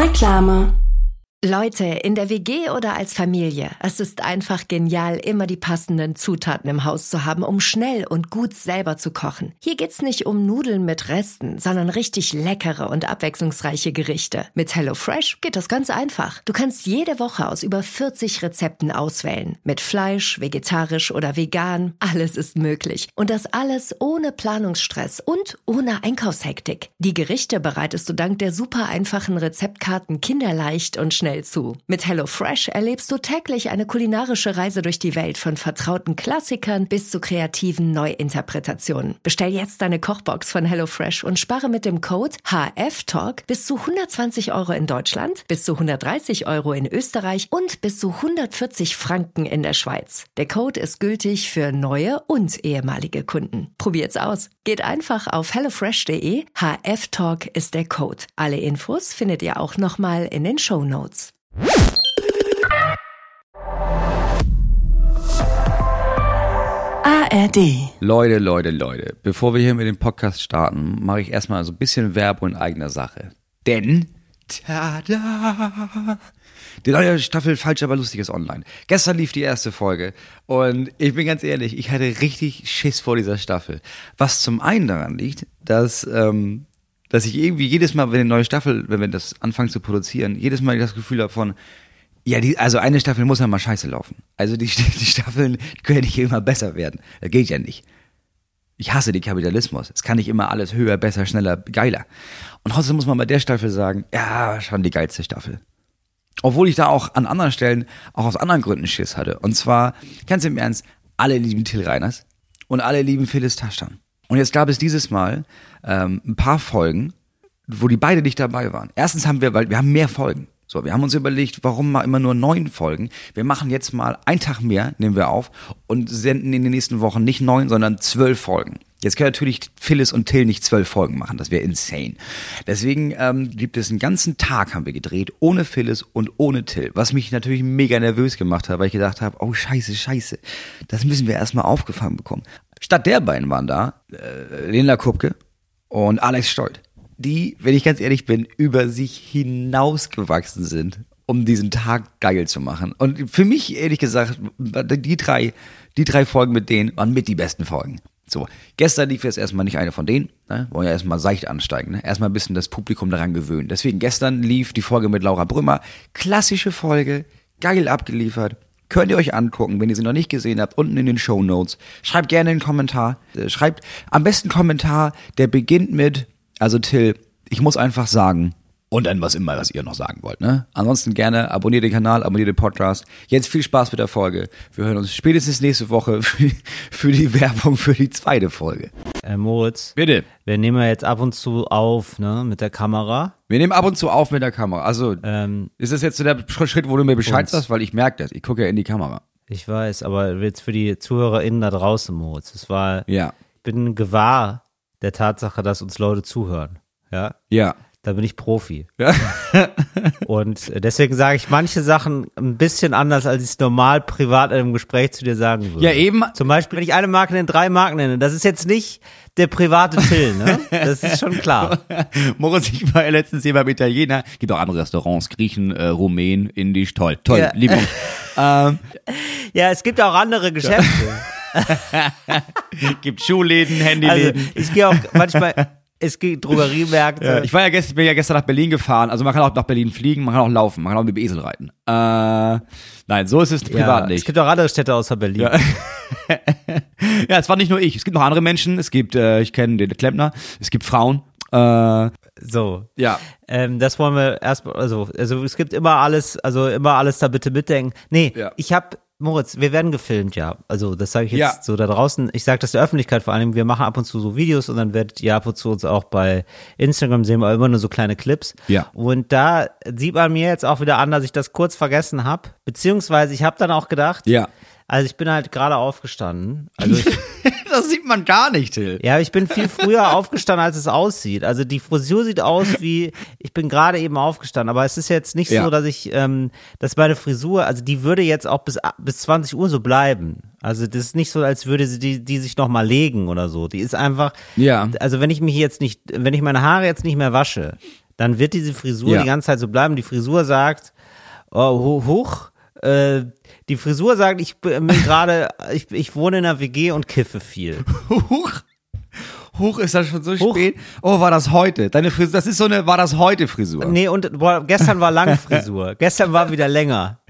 Reklame Leute, in der WG oder als Familie, es ist einfach genial, immer die passenden Zutaten im Haus zu haben, um schnell und gut selber zu kochen. Hier geht's nicht um Nudeln mit Resten, sondern richtig leckere und abwechslungsreiche Gerichte. Mit HelloFresh geht das ganz einfach. Du kannst jede Woche aus über 40 Rezepten auswählen. Mit Fleisch, vegetarisch oder vegan, alles ist möglich. Und das alles ohne Planungsstress und ohne Einkaufshektik. Die Gerichte bereitest du dank der super einfachen Rezeptkarten kinderleicht und schnell schnell zu. Mit HelloFresh erlebst du täglich eine kulinarische Reise durch die Welt von vertrauten Klassikern bis zu kreativen Neuinterpretationen. Bestell jetzt deine Kochbox von HelloFresh und spare mit dem Code HFTalk bis zu 120 Euro in Deutschland, bis zu 130 Euro in Österreich und bis zu 140 Franken in der Schweiz. Der Code ist gültig für neue und ehemalige Kunden. Probiert's aus. Geht einfach auf hellofresh.de. HFTalk ist der Code. Alle Infos findet ihr auch nochmal in den Show Notes. ARD. Leute, Leute, Leute, bevor wir hier mit dem Podcast starten, mache ich erstmal so ein bisschen Werbung in eigener Sache. Denn, tada, die neue Staffel Falsch, aber lustig ist online. Gestern lief die erste Folge und ich bin ganz ehrlich, ich hatte richtig Schiss vor dieser Staffel. Was zum einen daran liegt, dass, ähm, dass ich irgendwie jedes Mal, wenn eine neue Staffel, wenn wir das anfangen zu produzieren, jedes Mal das Gefühl habe von, ja, die, also eine Staffel muss ja mal scheiße laufen. Also die, die Staffeln können ja nicht immer besser werden. Das geht ja nicht. Ich hasse den Kapitalismus. Es kann nicht immer alles höher, besser, schneller, geiler. Und trotzdem muss man bei der Staffel sagen, ja, schon die geilste Staffel. Obwohl ich da auch an anderen Stellen auch aus anderen Gründen Schiss hatte. Und zwar, ganz im Ernst, alle lieben Till Reiners und alle lieben Phyllis Taschtan. Und jetzt gab es dieses Mal ähm, ein paar Folgen, wo die beide nicht dabei waren. Erstens haben wir, weil wir haben mehr Folgen. So, wir haben uns überlegt, warum mal immer nur neun Folgen? Wir machen jetzt mal einen Tag mehr, nehmen wir auf und senden in den nächsten Wochen nicht neun, sondern zwölf Folgen. Jetzt können natürlich Phyllis und Till nicht zwölf Folgen machen, das wäre insane. Deswegen ähm, gibt es einen ganzen Tag haben wir gedreht, ohne Phyllis und ohne Till, was mich natürlich mega nervös gemacht hat, weil ich gedacht habe, oh scheiße, scheiße, das müssen wir erstmal aufgefangen bekommen. Statt der beiden waren da äh, Linda Kupke und Alex Stolt die, wenn ich ganz ehrlich bin, über sich hinausgewachsen sind, um diesen Tag geil zu machen. Und für mich, ehrlich gesagt, die drei, die drei Folgen mit denen waren mit die besten Folgen. So, gestern lief jetzt erstmal nicht eine von denen, ne? wollen ja erstmal seicht ansteigen, ne? erstmal ein bisschen das Publikum daran gewöhnen. Deswegen gestern lief die Folge mit Laura Brümmer, klassische Folge, geil abgeliefert, könnt ihr euch angucken, wenn ihr sie noch nicht gesehen habt, unten in den Show Notes. Schreibt gerne einen Kommentar, äh, schreibt am besten Kommentar, der beginnt mit also Till, ich muss einfach sagen, und dann was immer, was ihr noch sagen wollt. Ne? Ansonsten gerne abonniert den Kanal, abonniert den Podcast. Jetzt viel Spaß mit der Folge. Wir hören uns spätestens nächste Woche für, für die Werbung für die zweite Folge. Äh, Moritz. Bitte. Wir nehmen ja jetzt ab und zu auf, ne, mit der Kamera. Wir nehmen ab und zu auf mit der Kamera. Also ähm, ist das jetzt so der Schritt, wo du mir Bescheid sagst, weil ich merke das. Ich gucke ja in die Kamera. Ich weiß, aber jetzt für die ZuhörerInnen da draußen, Moritz. Es war, ja. ich bin gewahr, der Tatsache, dass uns Leute zuhören. Ja. Ja. Da bin ich Profi. Ja. und deswegen sage ich manche Sachen ein bisschen anders, als ich es normal privat in einem Gespräch zu dir sagen würde. Ja, eben. Zum Beispiel, wenn ich eine Marke nenne, drei Marken nenne, das ist jetzt nicht der private Till, ne? Das ist schon klar. Moritz, ich war ja letztens hier beim Italiener. Gibt auch andere Restaurants, Griechen, äh, Rumänen, Indisch, toll, toll, ja. Liebung. ähm. Ja, es gibt auch andere Geschäfte. Gibt Schuhläden, Handyläden. Also, ich gehe auch manchmal, es gibt Drogeriemärkte. Ja, ich war ja gestern, bin ja gestern nach Berlin gefahren. Also man kann auch nach Berlin fliegen, man kann auch laufen, man kann auch mit dem Esel reiten. Äh, nein, so ist es privat ja, nicht. Es gibt auch andere Städte außer Berlin. Ja. ja, es war nicht nur ich. Es gibt noch andere Menschen. Es gibt, äh, ich kenne den Klempner. Es gibt Frauen. Äh, so. Ja. Ähm, das wollen wir erstmal, also, also es gibt immer alles, also immer alles da bitte mitdenken. Nee, ja. ich habe Moritz, wir werden gefilmt, ja. Also das sage ich jetzt ja. so da draußen. Ich sage das der Öffentlichkeit vor allem. Wir machen ab und zu so Videos und dann werdet ihr ab und zu uns auch bei Instagram sehen, wir immer nur so kleine Clips. Ja. Und da sieht man mir jetzt auch wieder an, dass ich das kurz vergessen habe. Beziehungsweise ich habe dann auch gedacht, ja. Also ich bin halt gerade aufgestanden. Also ich, das sieht man gar nicht, Till. Ja, ich bin viel früher aufgestanden, als es aussieht. Also die Frisur sieht aus wie, ich bin gerade eben aufgestanden. Aber es ist jetzt nicht ja. so, dass ich, ähm, dass meine Frisur, also die würde jetzt auch bis, bis 20 Uhr so bleiben. Also das ist nicht so, als würde sie die, die sich noch mal legen oder so. Die ist einfach, ja. also wenn ich mich jetzt nicht, wenn ich meine Haare jetzt nicht mehr wasche, dann wird diese Frisur Ja. die ganze Zeit so bleiben. Die Frisur sagt, oh, hoch, äh, die Frisur sagt, ich bin gerade, ich, ich wohne in einer WG und kiffe viel. Huch. Huch, ist das schon so Huch. spät? Oh, war das heute? Deine Frisur, das ist so eine, war das heute Frisur? Nee, und boah, gestern war Langfrisur. gestern war wieder länger.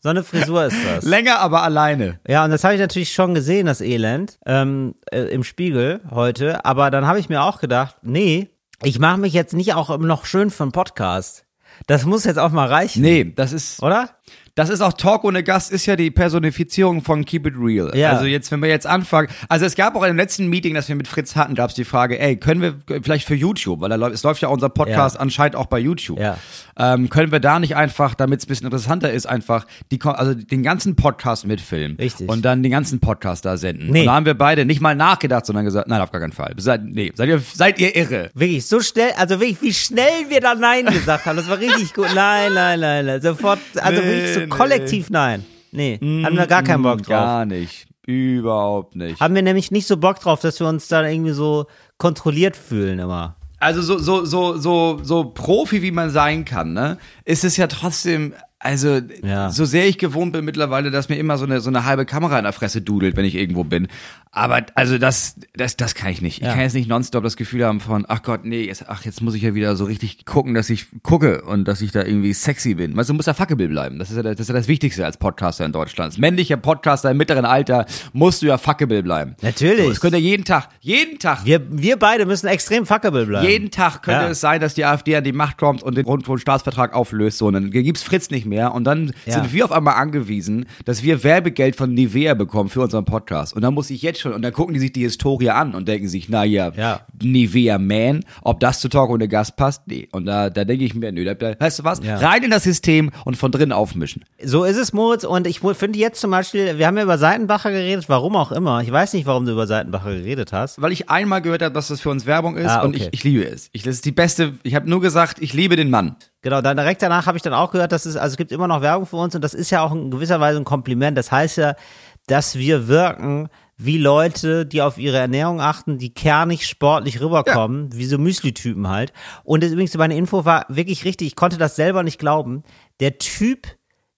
So eine Frisur ist das. Länger, aber alleine. Ja, und das habe ich natürlich schon gesehen, das Elend, ähm, äh, im Spiegel heute. Aber dann habe ich mir auch gedacht, nee, ich mache mich jetzt nicht auch noch schön für einen Podcast. Das muss jetzt auch mal reichen, Nee, das ist, oder? Das ist auch Talk ohne Gast, ist ja die Personifizierung von Keep It Real. Ja. Also jetzt, wenn wir jetzt anfangen, also es gab auch im letzten Meeting, das wir mit Fritz hatten, gab es die Frage, ey, können wir vielleicht für YouTube, weil da läuft, es läuft ja unser Podcast Ja. anscheinend auch bei YouTube. Ja. Ähm, können wir da nicht einfach, damit es ein bisschen interessanter ist, einfach die, also den ganzen Podcast mitfilmen. Richtig. Und dann den ganzen Podcast da senden. Nee. Und da haben wir beide nicht mal nachgedacht, sondern gesagt, nein, auf gar keinen Fall. Seid, nee, seid ihr, seid ihr irre? Wirklich, so schnell, also wirklich, wie schnell wir da Nein gesagt haben. Das war richtig gut. Nein, nein, nein, nein. Sofort, also Nee, wirklich so nee. kollektiv Nein. Nee, haben wir gar keinen Bock drauf. Gar nicht. Überhaupt nicht. Haben wir nämlich nicht so Bock drauf, dass wir uns dann irgendwie so kontrolliert fühlen immer. Also so, so, so, so, so Profi, wie man sein kann, ne, ist es ja trotzdem, also Ja. so sehr ich gewohnt bin mittlerweile, dass mir immer so eine, so eine halbe Kamera in der Fresse dudelt, wenn ich irgendwo bin. Aber also das, das, das kann ich nicht. Ich Ja. kann jetzt nicht nonstop das Gefühl haben von, ach Gott, nee, jetzt, ach, jetzt muss ich ja wieder so richtig gucken, dass ich gucke und dass ich da irgendwie sexy bin. Weißt du, musst ja fuckable bleiben. Das ist ja, das ist ja das Wichtigste als Podcaster in Deutschland. Als männlicher Podcaster im mittleren Alter musst du ja fuckable bleiben. Natürlich. So, es könnte jeden Tag, jeden Tag Wir, wir beide müssen extrem fuckable bleiben. jeden Tag könnte Ja. es sein, dass die AfD an die Macht kommt und den Rundfunkstaatsvertrag auflöst. So, und dann gibt's Fritz nicht mehr. Und dann Ja. sind wir auf einmal angewiesen, dass wir Werbegeld von Nivea bekommen für unseren Podcast. Und dann muss ich jetzt schon, und dann gucken die sich die Historie an und denken sich, na ja. Nivea Man, ob das zu Talk ohne Gast passt? Nee. Und da, da denke ich mir, nö, da, weißt du was? Ja. Rein in das System und von drinnen aufmischen. So ist es, Moritz. Und ich finde jetzt zum Beispiel, wir haben ja über Seitenbacher geredet, warum auch immer. Ich weiß nicht, warum du über Seitenbacher geredet hast. Weil ich einmal gehört habe, dass das für uns Werbung ist Ah, und okay. ich, ich liebe es. Ich, das ist die beste, ich habe nur gesagt, ich liebe den Mann. Genau, dann direkt danach habe ich dann auch gehört, dass es, also es gibt immer noch Werbung für uns und das ist ja auch in gewisser Weise ein Kompliment. Das heißt ja, dass wir wirken wie Leute, die auf ihre Ernährung achten, die kernig, sportlich rüberkommen, wie so Müsli-Typen halt. Und das, übrigens, meine Info war wirklich richtig, ich konnte das selber nicht glauben. Der Typ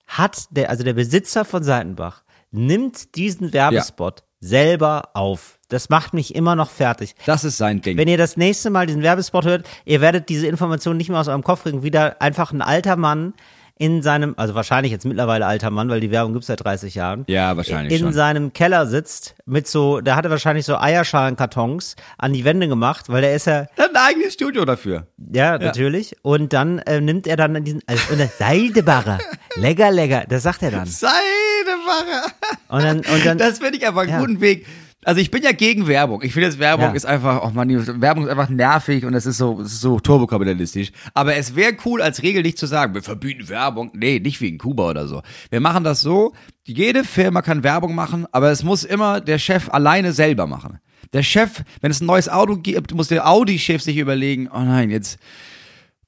hat, der, also der Besitzer von Seitenbach, nimmt diesen Werbespot selber auf. Das macht mich immer noch fertig. Das ist sein Ding. Wenn ihr das nächste Mal diesen Werbespot hört, ihr werdet diese Information nicht mehr aus eurem Kopf kriegen. Wieder einfach ein alter Mann in seinem, also wahrscheinlich jetzt mittlerweile alter Mann, weil die Werbung gibt's seit 30 Jahren. Ja, wahrscheinlich In schon. seinem Keller sitzt mit so, der hatte wahrscheinlich so Eierschalenkartons an die Wände gemacht, weil der ist ja, Er hat ein eigenes Studio dafür. ja, natürlich. Und dann äh, nimmt er dann diesen, also, und dann, Seidebacher, lecker, lecker, das sagt er dann. Seidebacher. Und dann, und dann, Das finde ich aber einen Ja. guten Weg. Also ich bin ja gegen Werbung. Ich finde, jetzt Werbung Ja. ist einfach, oh man, Werbung ist einfach nervig und es ist so, es ist so turbokapitalistisch. Aber es wäre cool, als Regel nicht zu sagen, wir verbieten Werbung. Nee, nicht wegen Kuba oder so. Wir machen das so, jede Firma kann Werbung machen, aber es muss immer der Chef alleine selber machen. Der Chef, wenn es ein neues Auto gibt, muss der Audi-Chef sich überlegen, oh nein, jetzt,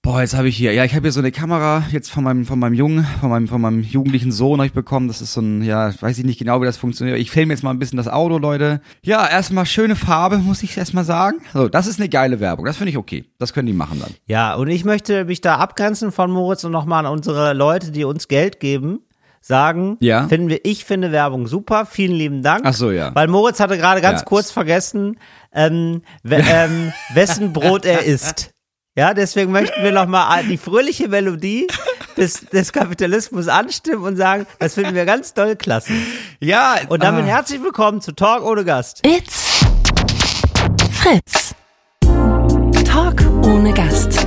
Boah, jetzt habe ich hier, ja, ich habe hier so eine Kamera jetzt von meinem, von meinem Jungen, von meinem, von meinem jugendlichen Sohn habe ich bekommen. Das ist so ein, ja, weiß ich nicht genau, wie das funktioniert. Ich filme jetzt mal ein bisschen das Auto, Leute. Ja, erstmal schöne Farbe, muss ich erstmal sagen. So, das ist eine geile Werbung. Das finde ich okay. Das können die machen dann. Ja, und ich möchte mich da abgrenzen von Moritz und nochmal an unsere Leute, die uns Geld geben, sagen, Ja. finden wir, ich finde Werbung super, vielen lieben Dank. Ach so, ja. Weil Moritz hatte gerade ganz Ja. kurz vergessen, ähm, we ähm, wessen Brot er isst. Ja, deswegen möchten wir nochmal die fröhliche Melodie des, des Kapitalismus anstimmen und sagen, das finden wir ganz doll klasse. Ja. Und damit ah. herzlich willkommen zu Talk ohne Gast. It's Fritz. Talk ohne Gast.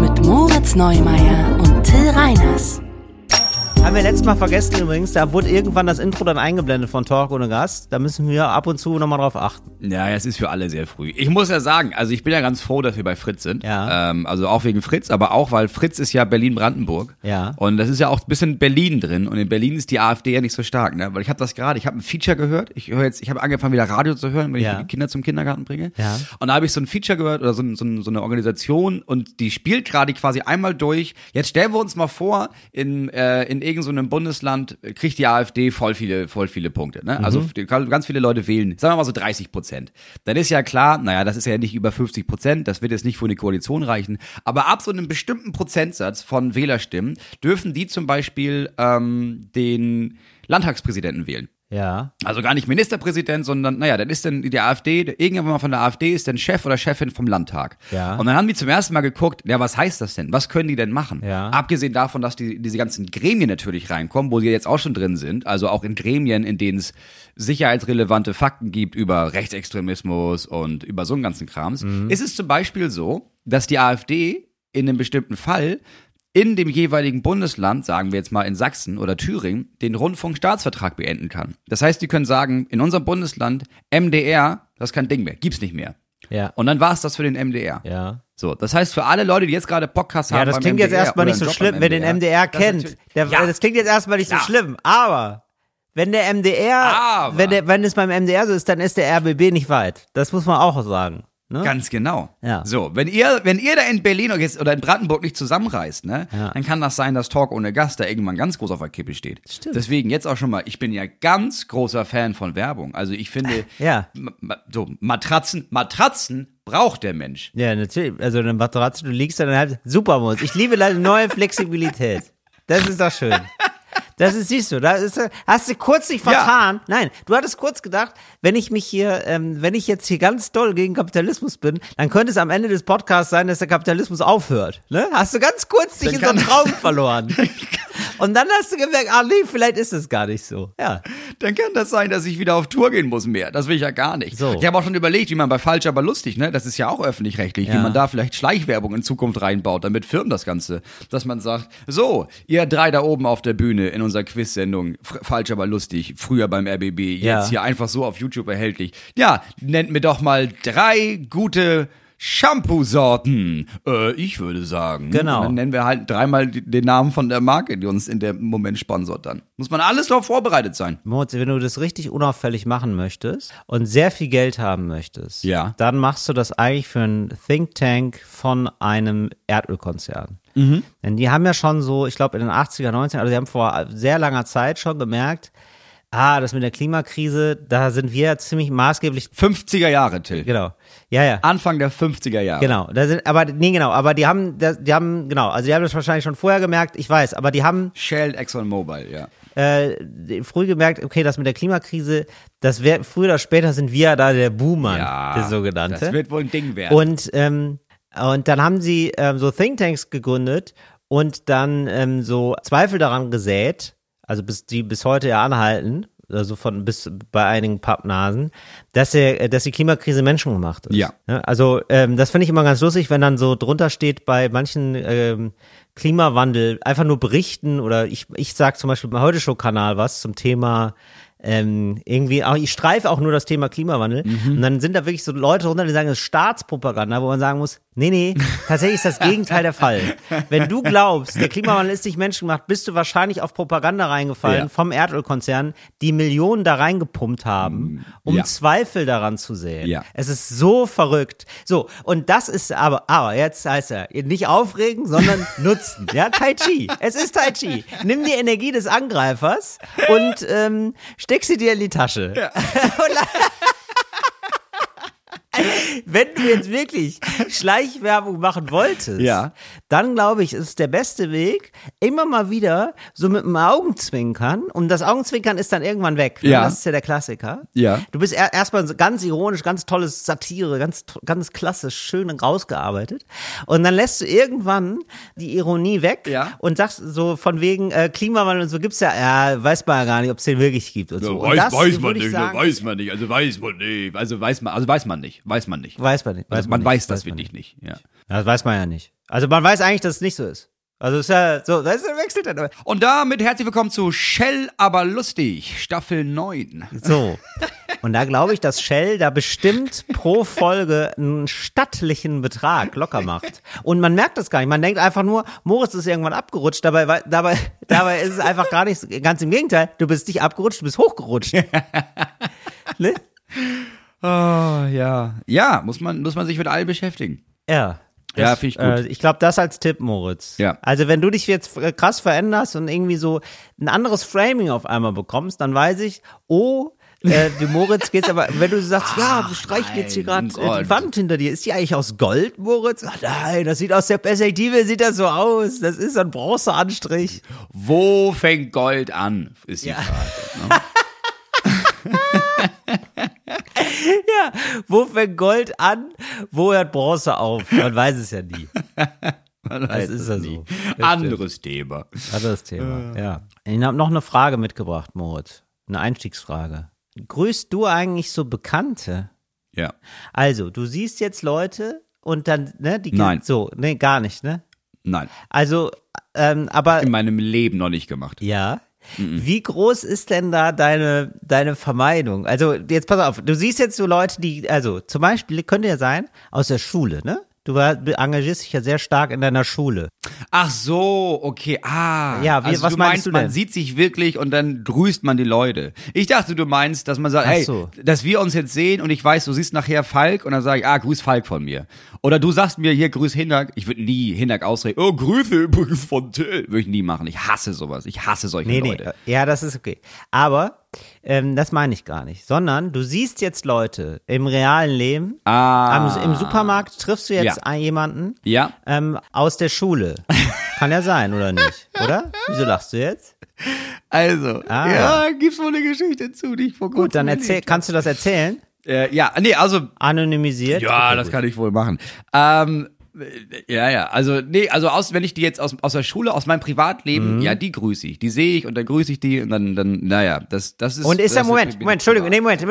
Mit Moritz Neumeier und Till Reiners. Haben wir letztes Mal vergessen übrigens, da wurde irgendwann das Intro dann eingeblendet von Talk ohne Gast. Da müssen wir ab und zu nochmal drauf achten. Ja, es ist für alle sehr früh. Ich muss ja sagen, also ich bin ja ganz froh, dass wir bei Fritz sind. Ja. Ähm, also auch wegen Fritz, aber auch, weil Fritz ist ja Berlin-Brandenburg. Ja. Und das ist ja auch ein bisschen Berlin drin. Und in Berlin ist die AfD ja nicht so stark, ne? Weil ich habe das gerade, ich habe ein Feature gehört. Ich höre jetzt, ich habe angefangen wieder Radio zu hören, wenn Ja. ich die Kinder zum Kindergarten bringe. Ja. Und da habe ich so ein Feature gehört oder so, so, so eine Organisation und die spielt gerade quasi einmal durch. Jetzt stellen wir uns mal vor, in, äh, in irgendeinem so Bundesland kriegt die AfD voll viele, voll viele Punkte. Ne? Also mhm. ganz viele Leute wählen, sagen wir mal so 30 Prozent. Dann ist ja klar, naja, das ist ja nicht über 50 Prozent, das wird jetzt nicht für eine Koalition reichen. Aber ab so einem bestimmten Prozentsatz von Wählerstimmen dürfen die zum Beispiel ähm, den Landtagspräsidenten wählen. Ja. Also gar nicht Ministerpräsident, sondern, naja, dann ist dann die AfD, irgendjemand mal von der AfD ist dann Chef oder Chefin vom Landtag. Ja. Und dann haben die zum ersten Mal geguckt, ja, was heißt das denn? Was können die denn machen? Ja. Abgesehen davon, dass die, diese ganzen Gremien natürlich reinkommen, wo sie jetzt auch schon drin sind, also auch in Gremien, in denen es sicherheitsrelevante Fakten gibt über Rechtsextremismus und über so einen ganzen Krams, mhm. ist es zum Beispiel so, dass die AfD in einem bestimmten Fall in dem jeweiligen Bundesland, sagen wir jetzt mal in Sachsen oder Thüringen, den Rundfunkstaatsvertrag beenden kann. Das heißt, die können sagen, in unserem Bundesland MDR, das ist kein Ding mehr, gibt's nicht mehr. Ja. Und dann war es das für den MDR. Ja. So, das heißt für alle Leute, die jetzt gerade Podcasts haben. Ja, das klingt MDR jetzt erstmal nicht so schlimm, wenn den MDR kennt. Der, ja. Das klingt jetzt erstmal nicht so ja. schlimm, aber wenn der MDR, aber. wenn, der, wenn es beim MDR so ist, dann ist der RBB nicht weit. Das muss man auch sagen. Ne? Ganz genau. Ja. So, wenn ihr, wenn ihr da in Berlin oder in Brandenburg nicht zusammenreist, ne, ja. dann kann das sein, dass Talk ohne Gast da irgendwann ganz groß auf der Kippe steht. Stimmt. Deswegen jetzt auch schon mal, ich bin ja ganz großer Fan von Werbung. Also ich finde, ja. so Matratzen, Matratzen braucht der Mensch. Ja, natürlich. Also eine Matratze, du liegst dann halt super Mund. Ich liebe deine neue Flexibilität. Das ist doch schön. Das ist, siehst du, da ist, hast du kurz dich vertan. Ja. Nein, du hattest kurz gedacht, wenn ich mich hier, ähm, wenn ich jetzt hier ganz doll gegen Kapitalismus bin, dann könnte es am Ende des Podcasts sein, dass der Kapitalismus aufhört. Ne? Hast du ganz kurz dich dann in so einen Traum verloren. Und dann hast du gemerkt, ah nee, vielleicht ist es gar nicht so. Ja. Dann kann das sein, dass ich wieder auf Tour gehen muss mehr. Das will ich ja gar nicht. So. Ich habe auch schon überlegt, wie man bei Falsch aber lustig, ne? Das ist ja auch öffentlich-rechtlich, Ja. wie man da vielleicht Schleichwerbung in Zukunft reinbaut, damit Firmen das Ganze, dass man sagt, so, ihr drei da oben auf der Bühne in unserer Quiz-Sendung, Falsch aber lustig, früher beim RBB, jetzt Ja. hier einfach so auf YouTube erhältlich. Ja, nennt mir doch mal drei gute Shampoo-Sorten. Äh, ich würde sagen. Genau. Und dann nennen wir halt dreimal den Namen von der Marke, die uns in dem Moment sponsort dann. Muss man alles darauf vorbereitet sein. Moritz, wenn du das richtig unauffällig machen möchtest und sehr viel Geld haben möchtest, Ja. dann machst du das eigentlich für einen Think Tank von einem Erdölkonzern. Denn die haben ja schon so, ich glaube in den 80er, 90er, also die haben vor sehr langer Zeit schon gemerkt, ah, das mit der Klimakrise, da sind wir ziemlich maßgeblich, 50er Jahre, Till. genau, ja, ja. Anfang der 50er Jahre. Genau, da sind, aber nee, genau, aber die haben, die haben, genau, also die haben das wahrscheinlich schon vorher gemerkt, ich weiß, aber die haben Shell, ExxonMobil, ja. äh, früh gemerkt, okay, das mit der Klimakrise, das wäre früher oder später sind wir da der Boomer, Ja, der sogenannte. Das wird wohl ein Ding werden. und ähm, und dann haben sie ähm, so Thinktanks gegründet und dann ähm, so Zweifel daran gesät, also bis die bis heute ja anhalten, also von bis bei einigen Pappnasen, dass der, dass die Klimakrise menschengemacht ist. Ja. Also ähm, das finde ich immer ganz lustig, wenn dann so drunter steht bei manchen ähm, Klimawandel einfach nur berichten oder ich ich sag zum Beispiel beim Heute Show Kanal was zum Thema ähm, irgendwie, auch, ich streife auch nur das Thema Klimawandel. Und dann sind da wirklich so Leute drunter, die sagen, das ist Staatspropaganda, wo man sagen muss, nee, nee, tatsächlich ist das Gegenteil der Fall. Wenn du glaubst, der Klimawandel ist nicht menschengemacht, bist du wahrscheinlich auf Propaganda reingefallen Ja. vom Erdölkonzern, die Millionen da reingepumpt haben, um Ja. Zweifel daran zu sehen. Ja. Es ist so verrückt. So, und das ist aber, aber jetzt heißt er, nicht aufregen, sondern nutzen. Ja, Tai Chi. Es ist Tai Chi. Nimm die Energie des Angreifers und ähm, steck sie dir in die Tasche. La- Wenn du jetzt wirklich Schleichwerbung machen wolltest, Ja. dann glaube ich, ist es der beste Weg, immer mal wieder so mit dem Augenzwinkern, und das Augenzwinkern ist dann irgendwann weg. ne? Ja. Das ist ja der Klassiker. Ja. Du bist er, erstmal ganz ironisch, ganz tolles Satire, ganz, ganz klassisch, schön rausgearbeitet. Und dann lässt du irgendwann die Ironie weg Ja. und sagst so von wegen äh, Klimawandel und so gibt's ja, ja, weiß man ja gar nicht, ob es den wirklich gibt und so. und das würde ich sagen, weiß man nicht, also weiß man nicht, also weiß man, also weiß man nicht, weiß man nicht. weiß man nicht. Weiß Also man nicht, weiß das man wirklich nicht, ja. Ja, das weiß man ja nicht. Also man weiß eigentlich, dass es nicht so ist. Also es ist ja so, das wechselt dann. Und damit herzlich willkommen zu Shell aber lustig, Staffel 9. So. Und da glaube ich, dass Shell da bestimmt pro Folge einen stattlichen Betrag locker macht. Und man merkt das gar nicht. Man denkt einfach nur, Moritz ist irgendwann abgerutscht. Dabei, dabei, dabei ist es einfach gar nicht, ganz im Gegenteil. Du bist nicht abgerutscht, du bist hochgerutscht. ne? Oh, ja. Ja, muss man, muss man sich mit all beschäftigen. Ja. Das, ja, finde ich gut. Äh, ich glaube, das als Tipp, Moritz. Ja. Also, wenn du dich jetzt krass veränderst und irgendwie so ein anderes Framing auf einmal bekommst, dann weiß ich, oh, äh, wie Moritz geht's aber, wenn du sagst, ja, wir streichen jetzt hier gerade äh, die Wand hinter dir, ist die eigentlich aus Gold, Moritz? Ach, nein, das sieht aus der Perspektive, sieht das so aus. Das ist ein Bronzeanstrich. Wo fängt Gold an, ist die ja. Frage. Ne? ja, wo fängt Gold an? Wo hört Bronze auf? Man weiß es ja nie. Man das ist ja so. Anderes stimmt. Thema. Anderes Thema, äh. ja. Ich habe noch eine Frage mitgebracht, Moritz. Eine Einstiegsfrage. Grüßt du eigentlich so Bekannte? Ja. Also, du siehst jetzt Leute und dann, ne, die Nein. so, ne, gar nicht, ne? Nein. Also, ähm, aber. In meinem Leben noch nicht gemacht. Ja. Mhm. Wie groß ist denn da deine, deine Vermeidung? Also, jetzt pass auf, du siehst jetzt so Leute, die, also, zum Beispiel könnte ja sein, aus der Schule, ne? Du engagierst dich ja sehr stark in deiner Schule. Ach so, okay. Ah. Ja, wie, also was du meinst, du denn? man sieht sich wirklich und dann grüßt man die Leute. Ich dachte, du meinst, dass man sagt, Ach hey, so. dass wir uns jetzt sehen und ich weiß, du siehst nachher Falk und dann sage ich, ah, grüß Falk von mir. Oder du sagst mir hier, grüß Hinak. Ich würde nie Hinak ausreden. Oh, Grüße übrigens von Till. Würde ich nie machen. Ich hasse sowas. Ich hasse solche nee, Leute. Nee. Ja, das ist okay. Aber ähm, das meine ich gar nicht. Sondern du siehst jetzt Leute im realen Leben. Ah. Am, Im Supermarkt triffst du jetzt ja. jemanden ja. Ähm, aus der Schule. Kann ja sein, oder nicht? Oder? Wieso lachst du jetzt? Also, ah. ja, gibt's wohl eine Geschichte zu, die ich vor kurzem Gut, dann erzähl, kannst du das erzählen? Äh, ja, nee, also. Anonymisiert? Ja, okay, das gut. kann ich wohl machen. Ähm, ja, ja, also nee, also aus, wenn ich die jetzt aus, aus der Schule, aus meinem Privatleben, mhm. ja, die grüße ich, die sehe ich und dann grüße ich die und dann, dann, naja, das, das ist. Und ist der Moment, Moment, Entschuldigung, nee, Moment,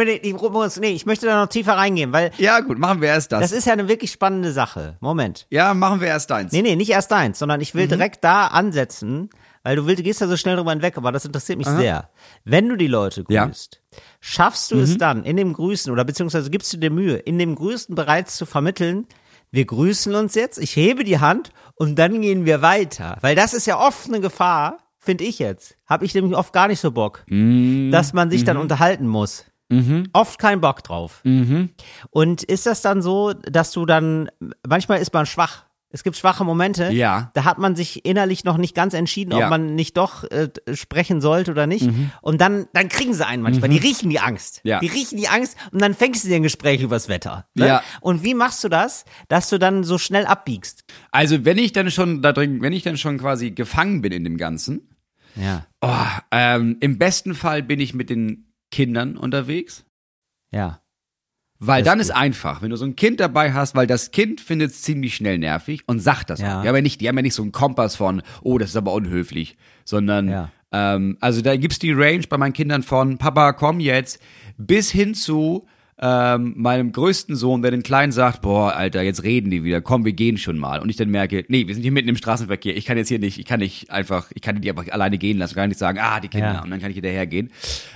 nee, ich möchte da noch tiefer reingehen, weil. Ja, gut, machen wir erst das. Das ist ja eine wirklich spannende Sache. Moment. Ja, machen wir erst deins. Nee, nee, nicht erst deins, sondern ich will mhm. direkt da ansetzen, weil du willst, gehst da so schnell drüber hinweg, aber das interessiert mich Aha. sehr. Wenn du die Leute grüßt, ja. schaffst du mhm. es dann in dem Grüßen oder beziehungsweise gibst du dir Mühe, in dem Grüßen bereits zu vermitteln, wir grüßen uns jetzt, ich hebe die Hand und dann gehen wir weiter. Weil das ist ja oft eine Gefahr, finde ich jetzt. Habe ich nämlich oft gar nicht so Bock, mhm. dass man sich mhm. dann unterhalten muss. Mhm. Oft keinen Bock drauf. Mhm. Und ist das dann so, dass du dann, manchmal ist man schwach, es gibt schwache Momente. Ja. Da hat man sich innerlich noch nicht ganz entschieden, ja. ob man nicht doch äh, sprechen sollte oder nicht. Mhm. Und dann, dann kriegen sie einen manchmal. Mhm. Die riechen die Angst. Ja. Die riechen die Angst und dann fängst du dir ein Gespräch übers Wetter. Ne? Ja. Und wie machst du das, dass du dann so schnell abbiegst? Also wenn ich dann schon da drin, wenn ich dann schon quasi gefangen bin in dem Ganzen. Ja. Oh, ähm, Im besten Fall bin ich mit den Kindern unterwegs. Ja. Weil dann gut. ist einfach, wenn du so ein Kind dabei hast, weil das Kind findet es ziemlich schnell nervig und sagt das ja. auch. Die haben, ja nicht, die haben ja nicht so einen Kompass von, oh, das ist aber unhöflich, sondern ja. ähm, also da gibt's die Range bei meinen Kindern von Papa, komm jetzt, bis hin zu ähm, meinem größten Sohn, der den Kleinen sagt, boah, Alter, jetzt reden die wieder, komm, wir gehen schon mal. Und ich dann merke, nee, wir sind hier mitten im Straßenverkehr, ich kann jetzt hier nicht, ich kann nicht einfach, ich kann die einfach alleine gehen lassen, kann nicht sagen, ah, die Kinder, ja. und dann kann ich hinterher gehen.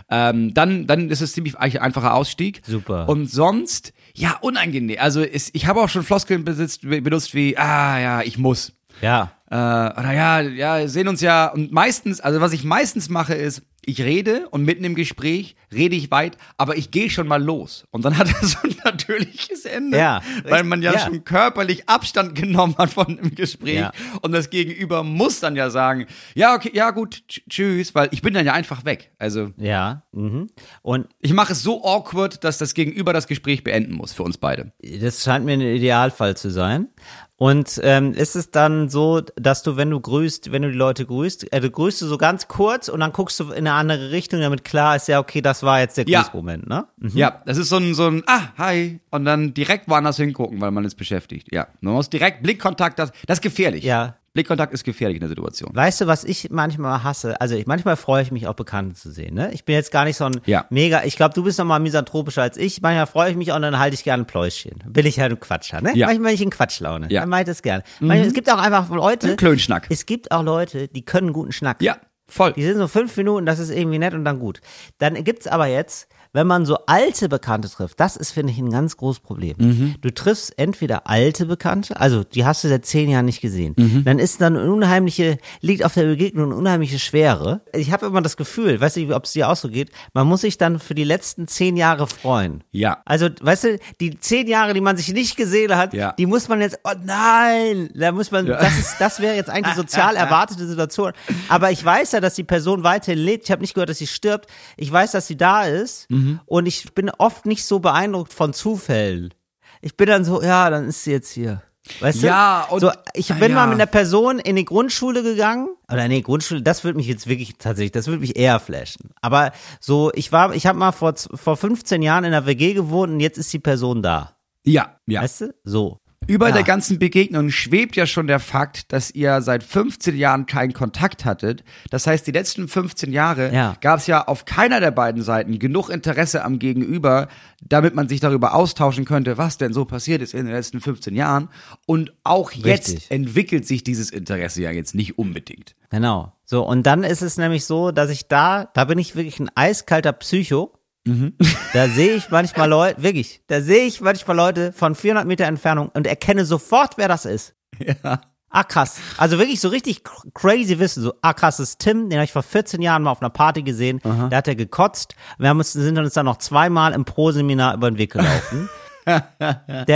Ähm, dann, dann ist es ziemlich einfacher Ausstieg. Super. Und sonst, ja, unangenehm. Also es, ich habe auch schon Floskeln besitzt, benutzt wie, ah ja, ich muss. Ja. Äh, oder ja, ja, sehen uns ja. Und meistens, also was ich meistens mache, ist, ich rede und mitten im Gespräch rede ich weit, aber ich gehe schon mal los. Und dann hat er so ein natürliches Ende, ja, weil man ja, ja, schon körperlich Abstand genommen hat von dem Gespräch. Ja. Und das Gegenüber muss dann ja sagen, ja, okay, ja gut, tschüss, weil ich bin dann ja einfach weg. Also ja, mhm. und ich mache es so awkward, dass das Gegenüber das Gespräch beenden muss für uns beide. Das scheint mir ein Idealfall zu sein. Und ähm, ist es dann so, dass du, wenn du grüßt, wenn du die Leute grüßt, äh, du grüßt du so ganz kurz und dann guckst du in eine andere Richtung, damit klar ist, ja, okay, das war jetzt der Grüßmoment, ja. ne? Mhm. Ja, das ist so ein, so ein, ah, hi, und dann direkt woanders hingucken, weil man ist beschäftigt. Ja, man muss direkt Blickkontakt, das, das ist gefährlich. Ja, Blickkontakt ist gefährlich in der Situation. Weißt du, was ich manchmal hasse? Also ich, manchmal freue ich mich auch Bekannte zu sehen. Ne? Ich bin jetzt gar nicht so ein ja. mega. Ich glaube, du bist noch mal misanthropischer als ich. Manchmal freue ich mich auch und dann halte ich gerne ein Pläuschen. Bin ich halt ein Quatscher. Ne? Ja. Manchmal bin ich in Quatschlaune. Ja. Dann mache ich das gerne. Mhm. Manchmal, es gibt auch einfach Leute. Ein Klönschnack. Es gibt auch Leute, die können guten Schnack. Ja, voll. Die sind so fünf Minuten, das ist irgendwie nett und dann gut. Dann gibt's aber jetzt wenn man so alte Bekannte trifft, das ist, finde ich, ein ganz großes Problem. Mhm. Du triffst entweder alte Bekannte, also die hast du seit zehn Jahren nicht gesehen, Mhm. dann ist dann eine unheimliche, liegt auf der Begegnung eine unheimliche Schwere. Ich habe immer das Gefühl, weiß nicht, ob es dir auch so geht, man muss sich dann für die letzten zehn Jahre freuen. Ja. Also, weißt du, die zehn Jahre, die man sich nicht gesehen hat, Ja. die muss man jetzt, oh nein, da muss man, das ist, das wäre jetzt eigentlich sozial erwartete Situation. Aber ich weiß ja, dass die Person weiterhin lebt. Ich habe nicht gehört, dass sie stirbt. Ich weiß, dass sie da ist. Mhm. Und ich bin oft nicht so beeindruckt von Zufällen. Ich bin dann so, ja, dann ist sie jetzt hier. Weißt Ja, du? und- so, ich bin ja. mal mit einer Person in die Grundschule gegangen. Oder nee, Grundschule, das würde mich jetzt wirklich tatsächlich, das würde mich eher flashen. Aber so, ich war, ich habe mal vor, vor 15 Jahren in einer WG gewohnt und jetzt ist die Person da. Ja, ja. Weißt du? So. Über Ja. der ganzen Begegnung schwebt ja schon der Fakt, dass ihr seit 15 Jahren keinen Kontakt hattet. Das heißt, die letzten 15 Jahre Ja. gab es ja auf keiner der beiden Seiten genug Interesse am Gegenüber, damit man sich darüber austauschen könnte, was denn so passiert ist in den letzten 15 Jahren. Und auch jetzt Richtig. entwickelt sich dieses Interesse ja jetzt nicht unbedingt. Genau. So, und dann ist es nämlich so, dass ich da, da bin ich wirklich ein eiskalter Psycho. Da sehe ich manchmal Leute, wirklich, da sehe ich manchmal Leute von 400 Meter Entfernung und erkenne sofort, wer das ist. Ja. Ah, krass. Also wirklich so richtig cr- crazy Wissen. So, ah, krass, das ist Tim, den habe ich vor 14 Jahren mal auf einer Party gesehen. Da hat er gekotzt. Wir haben uns, sind uns dann noch zweimal im Pro-Seminar über den Weg gelaufen. der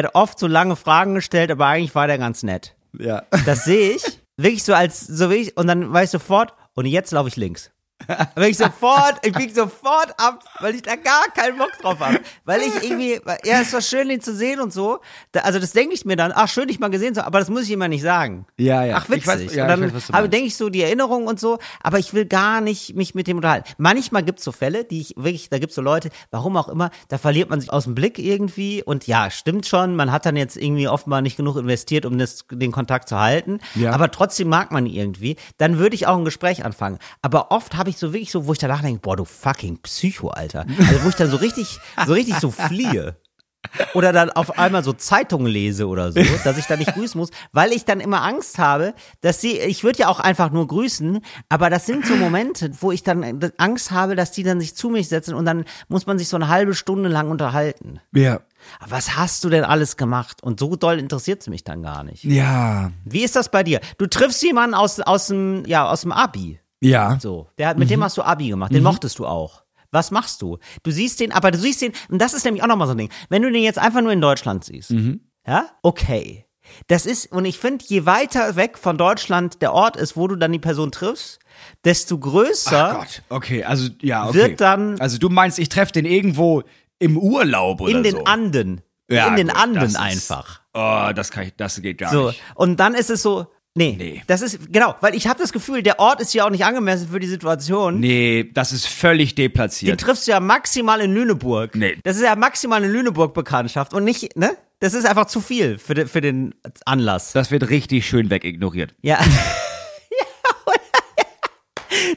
hat oft so lange Fragen gestellt, aber eigentlich war der ganz nett. Ja. Das sehe ich. Wirklich so als, so wirklich, und dann weiß ich sofort, und jetzt laufe ich links. Wirklich sofort, ich bieg sofort ab, weil ich da gar keinen Bock drauf habe. Weil ich irgendwie, ja, ist doch schön, ihn zu sehen und so. Da, also das denke ich mir dann, ach, schön, dich mal gesehen zu haben, aber das muss ich immer nicht sagen. Ja, ja. Ach, witzig. Ich weiß- ja, und dann ich meinst. denke ich so die Erinnerung und so, aber ich will gar nicht mich mit dem unterhalten. Manchmal gibt's so Fälle, die ich wirklich, da gibt's so Leute, warum auch immer, da verliert man sich aus dem Blick irgendwie und ja, stimmt schon, man hat dann jetzt irgendwie offenbar nicht genug investiert, um das, den Kontakt zu halten, Ja. aber trotzdem mag man ihn irgendwie, dann würde ich auch ein Gespräch anfangen. Aber oft habe ich so wirklich so, wo ich danach denke, boah, du fucking Psycho, Alter. Also wo ich dann so richtig, so richtig so fliehe. Oder dann auf einmal so Zeitungen lese oder so, dass ich da nicht grüßen muss, weil ich dann immer Angst habe, dass sie, ich würde ja auch einfach nur grüßen, aber das sind so Momente, wo ich dann Angst habe, dass die dann sich zu mich setzen und dann muss man sich so eine halbe Stunde lang unterhalten. Ja. Was hast du denn alles gemacht? Und so doll interessiert es mich dann gar nicht. Ja. Wie ist das bei dir? Du triffst jemanden aus, aus dem, ja, aus dem Abi. Ja. So, der hat, mit dem hast du Abi gemacht, den mochtest du auch. Was machst du? Du siehst den, aber du siehst den, und das ist nämlich auch nochmal so ein Ding. Wenn du den jetzt einfach nur in Deutschland siehst, ja, okay. Das ist, und ich finde, je weiter weg von Deutschland der Ort ist, wo du dann die Person triffst, desto größer. Ach Gott, okay, also ja, okay. Wird dann- also du meinst, ich treffe den irgendwo im Urlaub oder in den so. Anden. Ja, in den gut, Anden das ist- einfach. Oh, das kann ich, das geht gar So. nicht. Und dann ist es so, nee, Nee. das ist, genau, weil ich habe das Gefühl, der Ort ist ja auch nicht angemessen für die Situation. Nee, das ist völlig deplatziert. triffst du ja maximal in Lüneburg. Nee. Das ist ja maximal eine Lüneburg-Bekanntschaft und nicht, ne? Das ist einfach zu viel für, den- für den Anlass. Das wird richtig schön wegignoriert. Ja.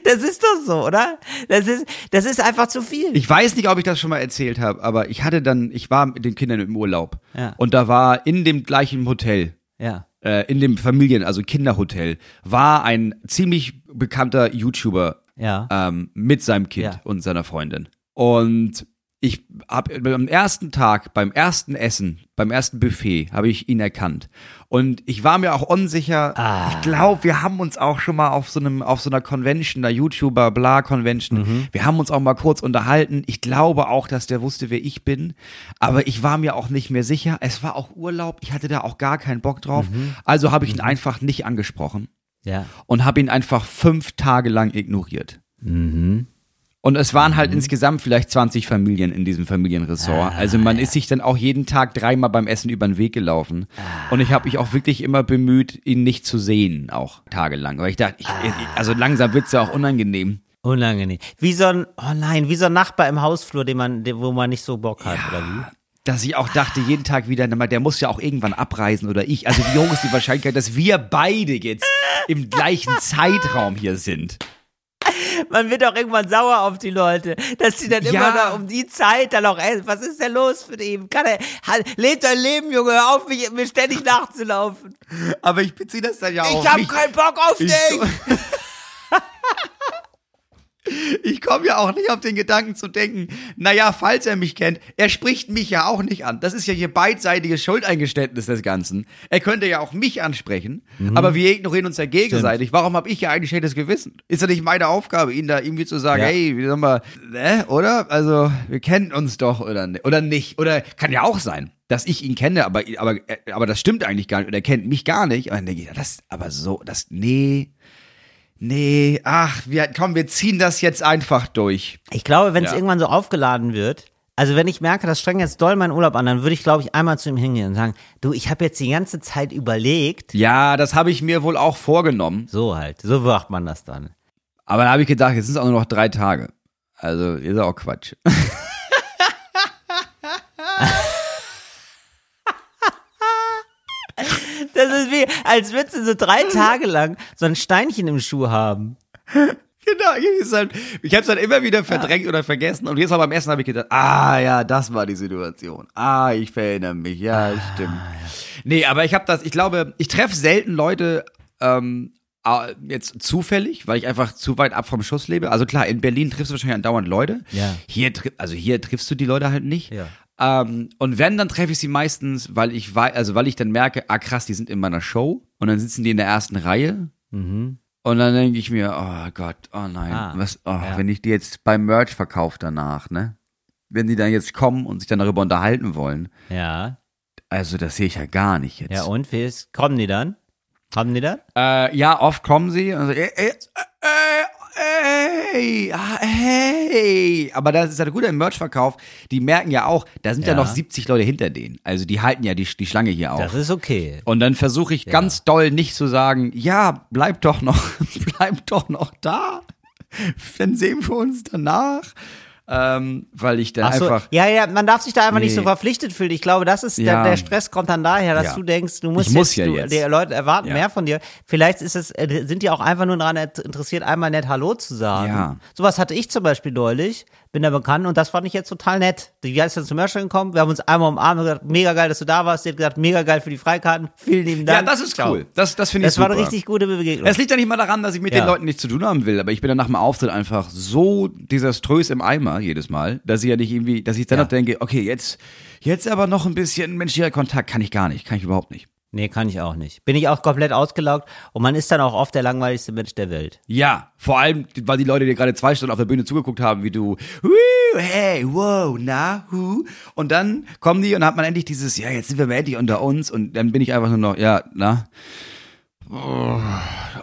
Das ist doch so, oder? Das ist, das ist einfach zu viel. Ich weiß nicht, ob ich das schon mal erzählt habe, aber ich hatte dann, ich war mit den Kindern im Urlaub Ja. und da war in dem gleichen Hotel, ja. Äh, in dem Familien, also Kinderhotel, war ein ziemlich bekannter YouTuber Ja. ähm, mit seinem Kind Ja. und seiner Freundin. Und ich habe am ersten Tag, beim ersten Essen, beim ersten Buffet, habe ich ihn erkannt. Und ich war mir auch unsicher. Ah. Ich glaube, wir haben uns auch schon mal auf so einem, auf so einer Convention, einer YouTuber, bla Convention, Mhm. wir haben uns auch mal kurz unterhalten. Ich glaube auch, dass der wusste, wer ich bin. Aber ich war mir auch nicht mehr sicher. Es war auch Urlaub. Ich hatte da auch gar keinen Bock drauf. Mhm. Also habe ich ihn einfach nicht angesprochen Ja. und habe ihn einfach fünf Tage lang ignoriert. Mhm. Und es waren halt insgesamt vielleicht 20 Familien in diesem Familienressort. also man ist sich dann auch jeden Tag dreimal beim Essen über den Weg gelaufen. Und ich habe mich auch wirklich immer bemüht, ihn nicht zu sehen, auch tagelang. Weil ich dachte, ich, also langsam wird's ja auch unangenehm. Unangenehm. Wie so ein, oh nein, wie so ein Nachbar im Hausflur, den man, wo man nicht so Bock hat, oder wie? Dass ich auch dachte, jeden Tag wieder, der muss ja auch irgendwann abreisen oder ich. Also wie hoch ist die Wahrscheinlichkeit, dass wir beide jetzt im gleichen Zeitraum hier sind? Man wird auch irgendwann sauer auf die Leute, dass sie dann immer Ja. da um die Zeit dann auch, ey, was ist denn los mit ihm? Kann er, halt, lebt dein Leben, Junge, hör auf, mich, mir ständig nachzulaufen. Aber ich beziehe das dann ja auch Ich hab keinen Bock auf Ich- dich! ich komme ja auch nicht auf den Gedanken zu denken, naja, falls er mich kennt, er spricht mich ja auch nicht an. Das ist ja hier beidseitiges Schuldeingeständnis des Ganzen. Er könnte ja auch mich ansprechen, mhm. aber wir ignorieren uns ja gegenseitig. Stimmt. Warum habe ich ja eigentlich schlechtes Gewissen? Ist ja nicht meine Aufgabe, ihn da irgendwie zu sagen, ja. hey, wie sagen wir, ne, oder? Also, wir kennen uns doch oder, oder nicht. Oder kann ja auch sein dass ich ihn kenne, aber, aber, aber das stimmt eigentlich gar nicht und er kennt mich gar nicht. Und dann denke ich, das, aber so, das, nee, nee, ach, wir, komm, wir ziehen das jetzt einfach durch. Ich glaube, wenn es ja. irgendwann so aufgeladen wird, also wenn ich merke, das strengt jetzt doll meinen Urlaub an, dann würde ich, glaube ich, einmal zu ihm hingehen und sagen, du, ich habe jetzt die ganze Zeit überlegt. Ja, das habe ich mir wohl auch vorgenommen. So halt, so macht man das dann. Aber da habe ich gedacht, jetzt sind es auch nur noch drei Tage. Also ist auch Quatsch. Das ist wie, als würdest du so drei Tage lang so ein Steinchen im Schuh haben. Genau, ich, halt, ich habe es dann immer wieder verdrängt ja. oder vergessen und jetzt mal beim Essen habe ich gedacht, ah ja, das war die Situation. Ah, ich verinnere mich, ja, ah, stimmt. Ja. Nee, aber ich habe das, ich glaube, ich treffe selten Leute ähm, jetzt zufällig, weil ich einfach zu weit ab vom Schuss lebe. Also klar, in Berlin triffst du wahrscheinlich andauernd Leute. Ja. Hier, also hier triffst du die Leute halt nicht. Ja. Ähm, und wenn, dann treffe ich sie meistens, weil ich weiß, also weil ich dann merke, ah krass, die sind in meiner Show und dann sitzen die in der ersten Reihe. Mhm. Und dann denke ich mir, oh Gott, oh nein, ah, was, oh, ja. wenn ich die jetzt beim Merch verkaufe danach, ne? Wenn die dann jetzt kommen und sich dann darüber unterhalten wollen. Ja. Also das sehe ich ja gar nicht jetzt. Ja, und wie ist, kommen die dann? Kommen die dann? Äh, ja, oft kommen sie. Also, äh, äh, äh, hey, ah, hey. Aber das ist ja gut im Merchverkauf. Die merken ja auch, da sind ja. ja. noch 70 Leute hinter denen. Also die halten ja die, die Schlange hier auf. Das ist okay. Und dann versuche ich ja. ganz doll nicht zu sagen, ja, bleib doch noch, bleib doch noch da. Dann sehen wir uns danach ähm, weil ich da so, einfach. Ja, ja, man darf sich da einfach nee. nicht so verpflichtet fühlen. Ich glaube, das ist ja. der, der, Stress kommt dann daher, dass ja. du denkst, du musst muss jetzt, ja jetzt. die Leute erwarten ja. mehr von dir. Vielleicht ist es, äh, sind die auch einfach nur daran interessiert, einmal nett Hallo zu sagen. Ja. Sowas hatte ich zum Beispiel neulich bin da bekannt und das fand ich jetzt total nett. Die ist dann zum Merchant gekommen, wir haben uns einmal umarmt und gesagt, mega geil, dass du da warst. Sie hat gesagt, mega geil für die Freikarten. Vielen lieben Dank. Ja, das ist cool. Das, das finde ich das super. War eine richtig gute Begegnung. Es liegt ja nicht mal daran, dass ich mit den Leuten nichts zu tun haben will, aber ich bin dann nach dem Auftritt einfach so desaströs im Eimer jedes Mal, dass ich ja nicht irgendwie, dass ich dann ja. noch denke, okay, jetzt, jetzt aber noch ein bisschen menschlicher Kontakt kann ich gar nicht, kann ich überhaupt nicht. Nee, kann ich auch nicht. Bin ich auch komplett ausgelaugt und man ist dann auch oft der langweiligste Mensch der Welt. Ja, vor allem, weil die Leute dir gerade zwei Stunden auf der Bühne zugeguckt haben, wie du, hey, wow, na, hu. Und dann kommen die und hat man endlich dieses, ja, jetzt sind wir mal endlich unter uns und dann bin ich einfach nur noch, ja, na. Oh,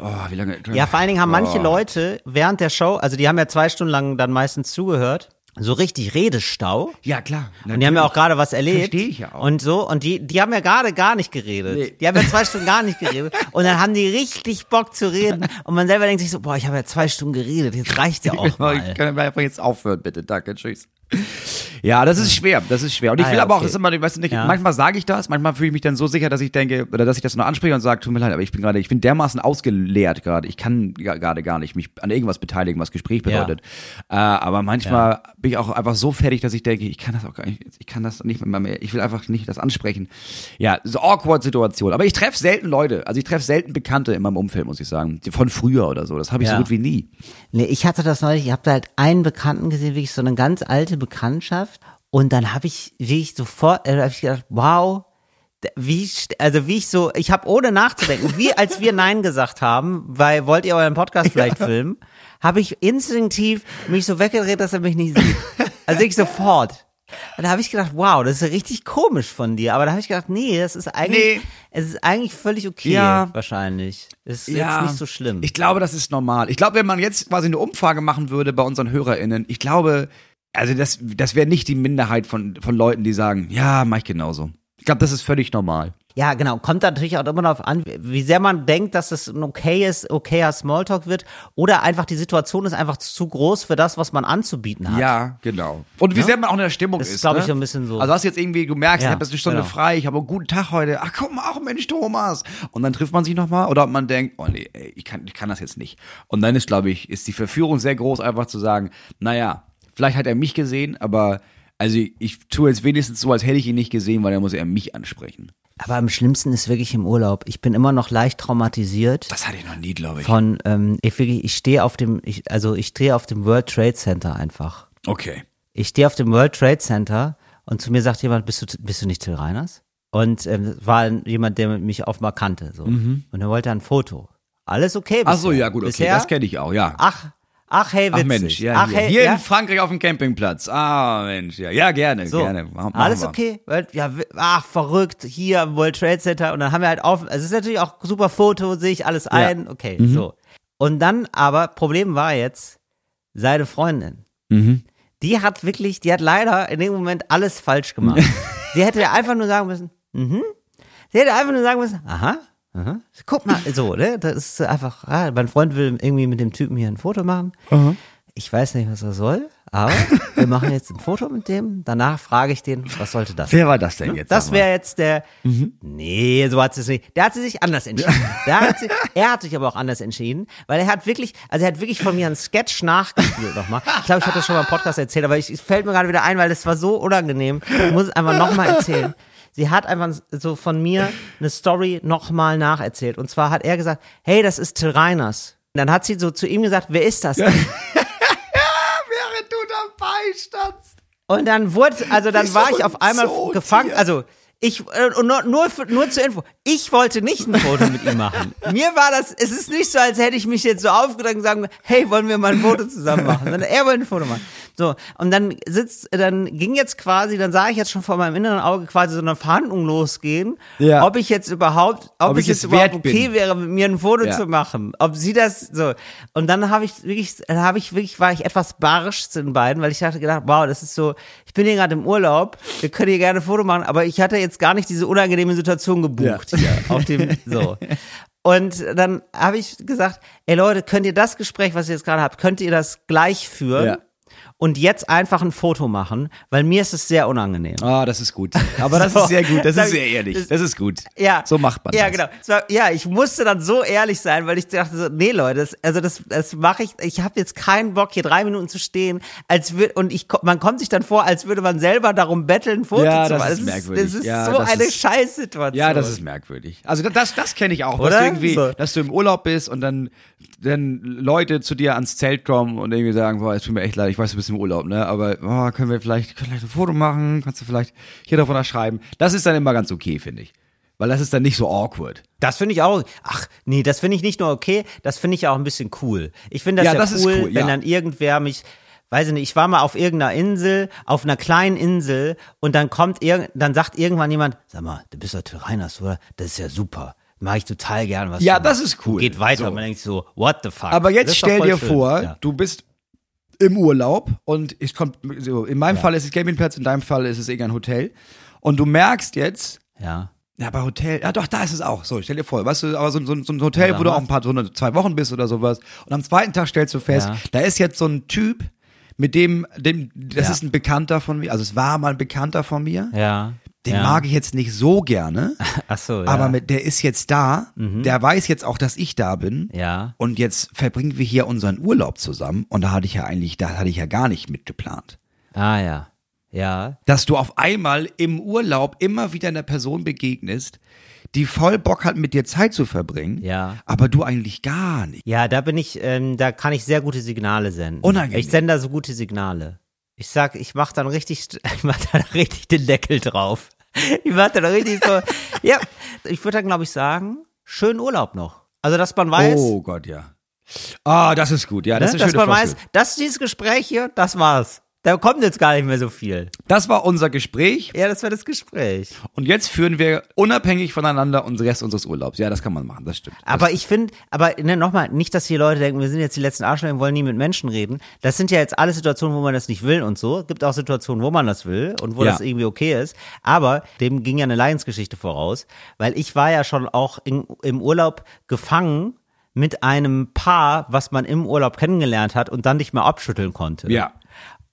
oh, wie lange? Ja, vor allen Dingen haben manche oh. Leute während der Show, also die haben ja zwei Stunden lang dann meistens zugehört so richtig Redestau. Ja, klar. Natürlich. Und die haben ja auch gerade was erlebt. Verstehe ich ja auch. Und so, und die, die haben ja gerade gar nicht geredet. Nee. Die haben ja zwei Stunden gar nicht geredet. Und dann haben die richtig Bock zu reden. Und man selber denkt sich so, boah, ich habe ja zwei Stunden geredet, jetzt reicht ja auch mal. Ich kann einfach jetzt aufhören, bitte. Danke, tschüss. Ja, das ist schwer, das ist schwer. Und ich ah, will ja, aber okay. auch, das immer, weißt du nicht, ja. manchmal sage ich das, manchmal fühle ich mich dann so sicher, dass ich denke, oder dass ich das nur anspreche und sage, tut mir leid, aber ich bin gerade, ich bin dermaßen ausgeleert gerade, ich kann gerade gar nicht mich an irgendwas beteiligen, was Gespräch bedeutet. Ja. Äh, aber manchmal bin ich auch einfach so fertig, dass ich denke, ich kann das auch gar nicht, ich kann das nicht mehr, ich will einfach nicht das ansprechen. Ja, so awkward Situation. Aber ich treffe selten Leute, also ich treffe selten Bekannte in meinem Umfeld, muss ich sagen, von früher oder so. Das habe ich so gut wie nie. Nee, ich hatte das neulich, ich habe da halt einen Bekannten gesehen, wirklich so eine ganz alte Bekanntschaft und dann habe ich, wie ich sofort, äh, habe ich gedacht, wow, wie, also wie ich so, ich habe ohne nachzudenken, wie als wir Nein gesagt haben, weil wollt ihr euren Podcast vielleicht filmen, habe ich instinktiv mich so weggedreht, dass er mich nicht sieht. Also ich sofort. Und da habe ich gedacht, wow, das ist richtig komisch von dir. Aber da habe ich gedacht, nee, das ist eigentlich, nee. es ist eigentlich völlig okay, ja. wahrscheinlich. Es ist ja. jetzt nicht so schlimm. Ich glaube, das ist normal. Ich glaube, wenn man jetzt quasi eine Umfrage machen würde bei unseren HörerInnen, ich glaube, also das, das wäre nicht die Minderheit von, von Leuten, die sagen, ja, mach ich genauso. Ich glaube, das ist völlig normal. Ja, genau. Kommt natürlich auch immer darauf an, wie sehr man denkt, dass es ein okayes, okayer Smalltalk wird oder einfach die Situation ist einfach zu groß für das, was man anzubieten hat. Ja, genau. Und wie ja? sehr man auch in der Stimmung das ist. ist, glaube ich, so ein bisschen so. Also hast jetzt irgendwie, du merkst, ja, ich habe jetzt eine Stunde genau. frei, ich habe einen guten Tag heute. Ach komm, auch Mensch, Thomas. Und dann trifft man sich nochmal oder ob man denkt, oh nee, ich kann, ich kann das jetzt nicht. Und dann ist, glaube ich, ist die Verführung sehr groß, einfach zu sagen, naja, vielleicht hat er mich gesehen, aber also ich tue jetzt wenigstens so, als hätte ich ihn nicht gesehen, weil er muss er mich ansprechen. Aber am schlimmsten ist wirklich im Urlaub. Ich bin immer noch leicht traumatisiert. Das hatte ich noch nie, glaube ich. Von, ähm, ich wirklich, ich stehe auf dem, ich, also ich stehe auf dem World Trade Center einfach. Okay. Ich stehe auf dem World Trade Center und zu mir sagt jemand, bist du, bist du nicht Till Reiners? Und ähm, war jemand, der mich offenbar kannte. So. Mhm. Und er wollte ein Foto. Alles okay bisher. Ach so, ja gut, okay, bisher? das kenne ich auch, ja. Ach, Ach, hey, witzig. Ach Mensch, ja, Ach, hier, hey, hier ja? in Frankreich auf dem Campingplatz. Ah, Mensch, ja, ja gerne, so, gerne. Machen alles wir. okay? Ja, ach, verrückt, hier im World Trade Center und dann haben wir halt auf, also es ist natürlich auch super Foto, sehe ich alles ein, ja. okay, mhm. so. Und dann aber, Problem war jetzt, seine Freundin, mhm. die hat wirklich, die hat leider in dem Moment alles falsch gemacht. Sie hätte einfach nur sagen müssen, mhm. Sie hätte einfach nur sagen müssen, aha, Aha. Guck mal, so, ne? Das ist einfach, ah, mein Freund will irgendwie mit dem Typen hier ein Foto machen. Aha. Ich weiß nicht, was er soll, aber wir machen jetzt ein Foto mit dem. Danach frage ich den, was sollte das? Wer war das denn ne? jetzt? Das wäre jetzt der. Mhm. Nee, so hat sie es nicht. Der hat sich anders entschieden. Der hat sich, er hat sich aber auch anders entschieden, weil er hat wirklich, also er hat wirklich von mir einen Sketch nachgespielt nochmal. Ich glaube, ich hatte das schon mal im Podcast erzählt, aber ich, es fällt mir gerade wieder ein, weil das war so unangenehm. Ich muss es einfach nochmal erzählen sie hat einfach so von mir eine Story nochmal nacherzählt. Und zwar hat er gesagt, hey, das ist Till Reiners. Und dann hat sie so zu ihm gesagt, wer ist das? Ja. Während du dabei standst. Und dann wurde, also dann war ich auf einmal so gefangen, also ich, äh, und nur, nur, nur zur Info, ich wollte nicht ein Foto mit ihm machen. Mir war das, es ist nicht so, als hätte ich mich jetzt so aufgedrängt und sagen, hey, wollen wir mal ein Foto zusammen machen? Sondern er wollte ein Foto machen. So, und dann sitzt, dann ging jetzt quasi, dann sah ich jetzt schon vor meinem inneren Auge quasi so eine Verhandlung losgehen, ja. ob ich jetzt überhaupt, ob, ob es jetzt überhaupt okay bin. wäre, mit mir ein Foto ja. zu machen, ob sie das so. Und dann habe ich wirklich, habe ich wirklich, war ich etwas barsch zu den beiden, weil ich dachte gedacht, wow, das ist so, ich bin hier gerade im Urlaub, wir können hier gerne ein Foto machen, aber ich hatte jetzt gar nicht diese unangenehme Situation gebucht ja. hier auf dem, so. Und dann habe ich gesagt, ey Leute, könnt ihr das Gespräch, was ihr jetzt gerade habt, könnt ihr das gleich führen? Ja und jetzt einfach ein Foto machen, weil mir ist es sehr unangenehm. Ah, oh, das ist gut. Aber das so, ist sehr gut, das ist sehr ehrlich. Das ist gut. Ja. So macht man ja, das. Ja, genau. ja, ich musste dann so ehrlich sein, weil ich dachte so, nee, Leute, das, also das, das mache ich, ich habe jetzt keinen Bock, hier drei Minuten zu stehen, als würde, und ich, man kommt sich dann vor, als würde man selber darum betteln, ein Foto ja, zu machen. Das ist merkwürdig. Das ist ja, so das eine ist, Scheißsituation. Ja, das ist merkwürdig. Also das, das kenne ich auch, Oder? dass du irgendwie, so. dass du im Urlaub bist und dann, dann Leute zu dir ans Zelt kommen und irgendwie sagen, boah, es tut mir echt leid, ich weiß, du bist im Urlaub, ne, aber oh, können wir vielleicht, können vielleicht ein Foto machen, kannst du vielleicht hier davon schreiben. Das ist dann immer ganz okay, finde ich. Weil das ist dann nicht so awkward. Das finde ich auch. Ach, nee, das finde ich nicht nur okay, das finde ich auch ein bisschen cool. Ich finde das ja, ja das cool, cool, wenn dann irgendwer mich, weiß ich nicht, ich war mal auf irgendeiner Insel, auf einer kleinen Insel und dann kommt irgend, dann sagt irgendwann jemand, sag mal, du bist doch Till Reiners, oder? Das ist ja super. Mache ich total gern was. Ja, das ist cool. geht weiter. So. Man denkt so, what the fuck? Aber jetzt stell dir schön. vor, ja. du bist im Urlaub und ich kommt so, in meinem ja. Fall ist es Campingplatz, in deinem Fall ist es irgendein Hotel und du merkst jetzt, ja. Ja, bei Hotel, ja doch, da ist es auch. So, stell dir vor, weißt du, aber so, so, so ein Hotel, ja, wo du auch ein paar, so eine, zwei Wochen bist oder sowas. Und am zweiten Tag stellst du fest, ja. da ist jetzt so ein Typ, mit dem, dem, das ja. ist ein Bekannter von mir, also es war mal ein Bekannter von mir. Ja. Den ja. mag ich jetzt nicht so gerne. Ach so, ja. Aber mit, der ist jetzt da. Mhm. Der weiß jetzt auch, dass ich da bin. Ja. Und jetzt verbringen wir hier unseren Urlaub zusammen. Und da hatte ich ja eigentlich, da hatte ich ja gar nicht mitgeplant. Ah, ja. Ja. Dass du auf einmal im Urlaub immer wieder einer Person begegnest, die voll Bock hat, mit dir Zeit zu verbringen. Ja. Aber du eigentlich gar nicht. Ja, da bin ich, ähm, da kann ich sehr gute Signale senden. Unangenehm. Ich sende da so gute Signale. Ich sag, ich mach dann richtig, ich mach dann richtig den Deckel drauf. Ich mach dann richtig so, ja, ich würde dann glaube ich sagen, schönen Urlaub noch. Also, dass man weiß. Oh Gott, ja. Ah, das ist gut, ja, das ne? ist Dass man weiß, dass dieses Gespräch hier, das war's. Da kommt jetzt gar nicht mehr so viel. Das war unser Gespräch. Ja, das war das Gespräch. Und jetzt führen wir unabhängig voneinander unseren Rest unseres Urlaubs. Ja, das kann man machen, das stimmt. Aber ich finde, aber ne, nochmal, nicht, dass die Leute denken, wir sind jetzt die letzten Arschlöcher und wollen nie mit Menschen reden. Das sind ja jetzt alle Situationen, wo man das nicht will und so. Es gibt auch Situationen, wo man das will und wo ja. das irgendwie okay ist. Aber dem ging ja eine Leidensgeschichte voraus, weil ich war ja schon auch in, im Urlaub gefangen mit einem Paar, was man im Urlaub kennengelernt hat und dann nicht mehr abschütteln konnte. Ja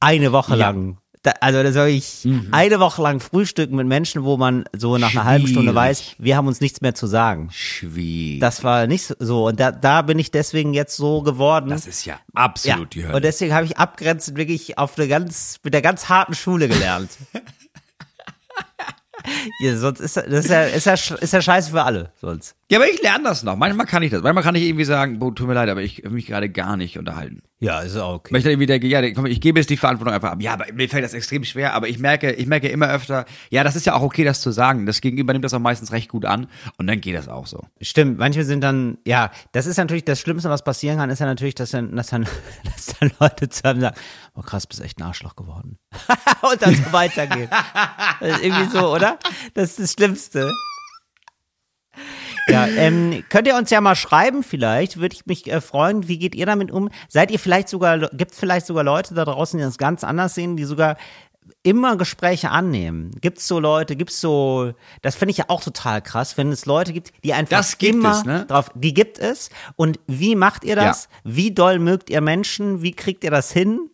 eine Woche ja. lang. Da, also da soll ich mhm. eine Woche lang frühstücken mit Menschen, wo man so nach einer halben Stunde weiß, wir haben uns nichts mehr zu sagen. Schwierig. Das war nicht so. Und da, da bin ich deswegen jetzt so geworden. Das ist ja absolut ja. die Hölle. Und deswegen habe ich abgrenzend wirklich auf eine ganz, mit der ganz harten Schule gelernt. ja, sonst ist das ist ja, ist, ja, ist ja scheiße für alle, sonst. Ja, aber ich lerne das noch. Manchmal kann ich das. Manchmal kann ich irgendwie sagen, boah, tut mir leid, aber ich will mich gerade gar nicht unterhalten. Ja, ist auch okay. Weil ich dann irgendwie denke, ja, komm, ich gebe jetzt die Verantwortung einfach ab. Ja, aber mir fällt das extrem schwer, aber ich merke, ich merke immer öfter, ja, das ist ja auch okay, das zu sagen. Das Gegenüber nimmt das auch meistens recht gut an und dann geht das auch so. Stimmt, manche sind dann, ja, das ist natürlich das Schlimmste, was passieren kann, ist ja natürlich, dass dann, dass dann, dass dann Leute zu einem sagen, oh krass, bist echt ein Arschloch geworden. und dann so weitergehen. irgendwie so, oder? Das ist das Schlimmste. Ja, ähm, könnt ihr uns ja mal schreiben vielleicht, würde ich mich äh, freuen. Wie geht ihr damit um? Seid ihr vielleicht sogar, gibt es vielleicht sogar Leute da draußen, die das ganz anders sehen, die sogar immer Gespräche annehmen. Gibt es so Leute, gibt es so, das finde ich ja auch total krass, wenn es Leute gibt, die einfach das gibt immer es, ne? drauf, die gibt es. Und wie macht ihr das? Ja. Wie doll mögt ihr Menschen? Wie kriegt ihr das hin?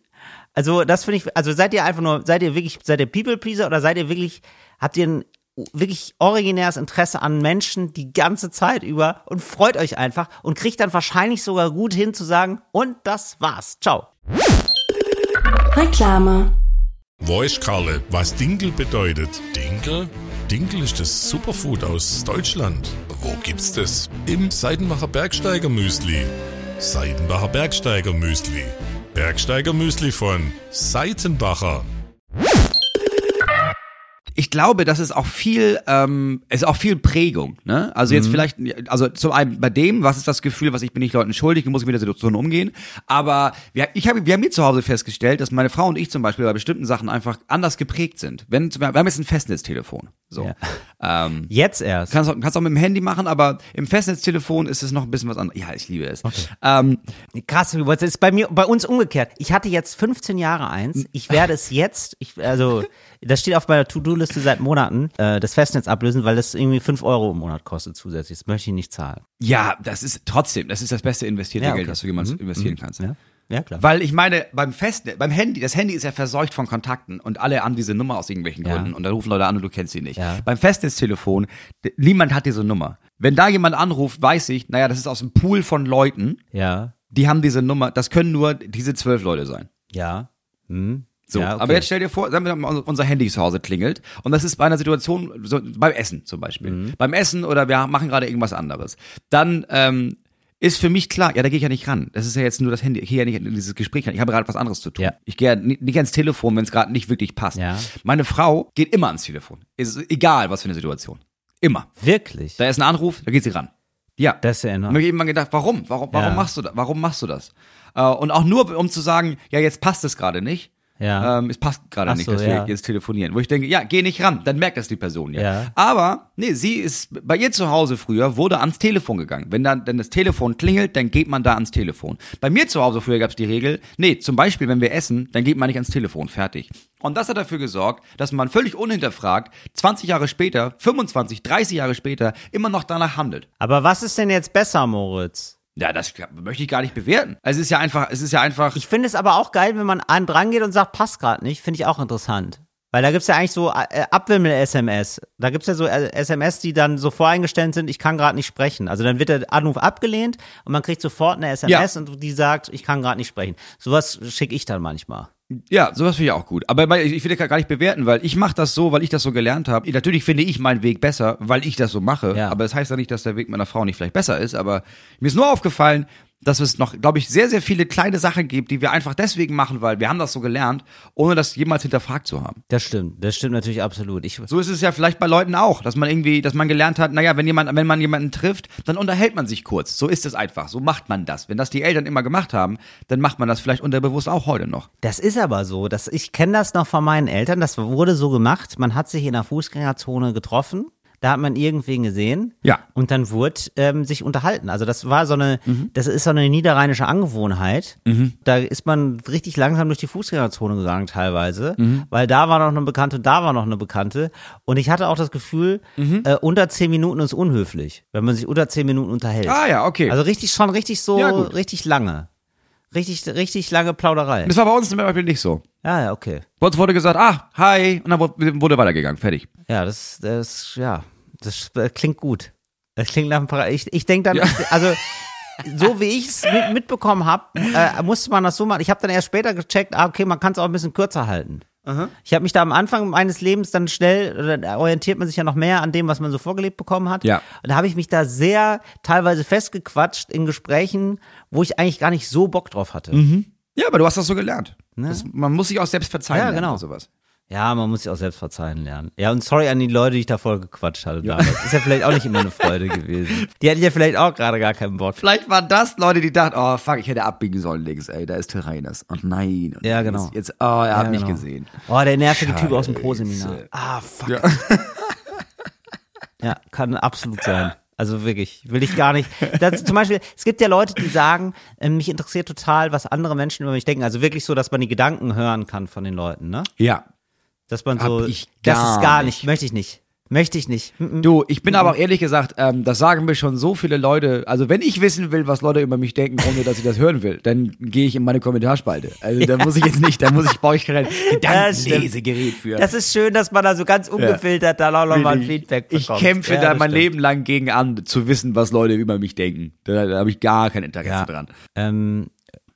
Also das finde ich, also seid ihr einfach nur, seid ihr wirklich, seid ihr People Pleaser oder seid ihr wirklich, habt ihr ein wirklich originäres Interesse an Menschen die ganze Zeit über und freut euch einfach und kriegt dann wahrscheinlich sogar gut hin zu sagen, und das war's. Ciao. Reklame. Weiß Karle, was Dinkel bedeutet. Dinkel? Dinkel ist das Superfood aus Deutschland. Wo gibt's das? Im Seidenbacher Bergsteiger Müsli. Seidenbacher Bergsteiger Müsli. Bergsteiger Müsli von Seitenbacher ich glaube, das ist auch viel, ähm, ist auch viel Prägung. Ne? Also jetzt mhm. vielleicht, also zum einen bei dem, was ist das Gefühl, was ich bin nicht Leuten schuldig, muss ich mit der Situation umgehen. Aber wir, ich habe, wir haben hier zu Hause festgestellt, dass meine Frau und ich zum Beispiel bei bestimmten Sachen einfach anders geprägt sind. Wenn wir haben jetzt ein Festnetztelefon. So. Ja. Ähm, jetzt erst. Kannst, kannst auch mit dem Handy machen, aber im Festnetztelefon ist es noch ein bisschen was anderes. Ja, ich liebe es. Okay. Ähm, Krass, das ist bei mir, bei uns umgekehrt. Ich hatte jetzt 15 Jahre eins. Ich werde es jetzt, ich, also das steht auf meiner To-Do-Liste seit Monaten, äh, das Festnetz ablösen, weil das irgendwie fünf Euro im Monat kostet zusätzlich. Das möchte ich nicht zahlen. Ja, das ist trotzdem, das ist das beste investierte ja, okay. Geld, das du jemals mhm. investieren mhm. kannst. Ja. Ja, klar. Weil ich meine, beim Festnetz, beim Handy, das Handy ist ja verseucht von Kontakten und alle haben diese Nummer aus irgendwelchen ja. Gründen und da rufen Leute an und du kennst sie nicht. Ja. Beim Festnetztelefon, niemand hat diese Nummer. Wenn da jemand anruft, weiß ich, naja, das ist aus einem Pool von Leuten. Ja. Die haben diese Nummer, das können nur diese zwölf Leute sein. Ja. Hm. So, ja, okay. aber jetzt stell dir vor, sagen wir mal, unser Handy zu Hause klingelt und das ist bei einer Situation, so, beim Essen zum Beispiel. Mhm. Beim Essen oder wir machen gerade irgendwas anderes. Dann ähm, ist für mich klar, ja, da gehe ich ja nicht ran. Das ist ja jetzt nur das Handy. Ich gehe ja nicht in dieses Gespräch ran. Ich habe gerade was anderes zu tun. Ja. Ich gehe ja nicht, nicht ans Telefon, wenn es gerade nicht wirklich passt. Ja. Meine Frau geht immer ans Telefon. Ist egal, was für eine Situation. Immer. Wirklich? Da ist ein Anruf, da geht sie ran. Ja. Das ist ja enorm. Und ich habe immer gedacht, warum? Warum, warum ja. machst du das? Warum machst du das? Äh, und auch nur, um zu sagen, ja, jetzt passt es gerade nicht ja. Ähm, es passt gerade nicht, so, dass wir ja. jetzt telefonieren. Wo ich denke, ja, geh nicht ran, dann merkt das die Person ja. ja. Aber, nee, sie ist, bei ihr zu Hause früher wurde ans Telefon gegangen. Wenn dann, wenn das Telefon klingelt, dann geht man da ans Telefon. Bei mir zu Hause früher gab es die Regel, nee, zum Beispiel, wenn wir essen, dann geht man nicht ans Telefon, fertig. Und das hat dafür gesorgt, dass man völlig unhinterfragt 20 Jahre später, 25, 30 Jahre später immer noch danach handelt. Aber was ist denn jetzt besser, Moritz? Ja, das möchte ich gar nicht bewerten. Also es ist ja einfach, es ist ja einfach. Ich finde es aber auch geil, wenn man einen dran geht und sagt, passt gerade nicht, finde ich auch interessant. Weil da gibt's ja eigentlich so äh, Abwimmel-SMS. Da gibt's ja so äh, SMS, die dann so voreingestellt sind, ich kann gerade nicht sprechen. Also dann wird der Anruf abgelehnt und man kriegt sofort eine SMS ja. und die sagt, ich kann gerade nicht sprechen. Sowas schicke ich dann manchmal. Ja, sowas finde ich auch gut. Aber ich will das gar nicht bewerten, weil ich mache das so, weil ich das so gelernt habe. Natürlich finde ich meinen Weg besser, weil ich das so mache. Ja. Aber das heißt ja nicht, dass der Weg meiner Frau nicht vielleicht besser ist. Aber mir ist nur aufgefallen, dass es noch, glaube ich, sehr, sehr viele kleine Sachen gibt, die wir einfach deswegen machen, weil wir haben das so gelernt, ohne das jemals hinterfragt zu haben. Das stimmt, das stimmt natürlich absolut. Ich so ist es ja vielleicht bei Leuten auch, dass man irgendwie, dass man gelernt hat, naja, wenn jemand, wenn man jemanden trifft, dann unterhält man sich kurz. So ist es einfach. So macht man das. Wenn das die Eltern immer gemacht haben, dann macht man das vielleicht unterbewusst auch heute noch. Das ist aber so. Dass ich kenne das noch von meinen Eltern. Das wurde so gemacht. Man hat sich in der Fußgängerzone getroffen da hat man irgendwen gesehen. Ja. Und dann wurde ähm, sich unterhalten. Also das war so eine, mhm. das ist so eine niederrheinische Angewohnheit. Mhm. Da ist man richtig langsam durch die Fußgängerzone gegangen teilweise, mhm. weil da war noch eine Bekannte, da war noch eine Bekannte. Und ich hatte auch das Gefühl, mhm. äh, unter zehn Minuten ist unhöflich, wenn man sich unter zehn Minuten unterhält. Ah ja, okay. Also richtig schon richtig so, ja, richtig lange. Richtig, richtig lange Plauderei. Das war bei uns zum Beispiel nicht so. Ja, ja, okay. Bei uns wurde gesagt, ah, hi, und dann wurde weitergegangen, fertig. Ja, das, das, ja, das klingt gut. Das klingt nach einem Para Ich, ich denke dann, ja. also so wie ich es mitbekommen habe, äh, musste man das so machen. Ich habe dann erst später gecheckt, ah, okay, man kann es auch ein bisschen kürzer halten. Aha. Ich habe mich da am Anfang meines Lebens dann schnell, da orientiert man sich ja noch mehr an dem, was man so vorgelebt bekommen hat. Ja. Und da habe ich mich da sehr teilweise festgequatscht in Gesprächen, wo ich eigentlich gar nicht so Bock drauf hatte. Mhm. Ja, aber du hast das so gelernt. Ne? Das, man muss sich auch selbst verzeihen. Ja, genau. Sowas. Ja, man muss sich auch selbst verzeihen lernen. Ja, und sorry an die Leute, die ich da voll gequatscht hatte ja. damals. Ist ja vielleicht auch nicht immer eine Freude gewesen. Die hatten ja vielleicht auch gerade gar keinen Bock. Vielleicht waren das Leute, die dachten, oh fuck, ich hätte abbiegen sollen links, ey, da ist Tyrannus. Und nein. Und ja, genau. Jetzt, oh, er ja, hat mich genau. gesehen. Oh, der nervige Typ aus dem Pro-Seminar. Ah, fuck. Ja. ja, kann absolut sein. Also wirklich, will ich gar nicht. Das, zum Beispiel, es gibt ja Leute, die sagen, äh, mich interessiert total, was andere Menschen über mich denken. Also wirklich so, dass man die Gedanken hören kann von den Leuten, ne? Ja. Dass man so, das ist gar nicht. nicht, möchte ich nicht. Möchte ich nicht. Du, ich bin aber auch ehrlich gesagt, ähm, das sagen mir schon so viele Leute. Also wenn ich wissen will, was Leute über mich denken, ohne dass ich das hören will, dann gehe ich in meine Kommentarspalte. Also ja. da muss ich jetzt nicht, da muss ich brauche ich kein Gedankenlesegerät für. Das ist schön, dass man da so ganz ungefiltert ja. da auch nochmal ein Feedback bekommt. Ich kämpfe ja, da mein stimmt. Leben lang gegen an, zu wissen, was Leute über mich denken. Da, da habe ich gar kein Interesse ja. dran. Ähm,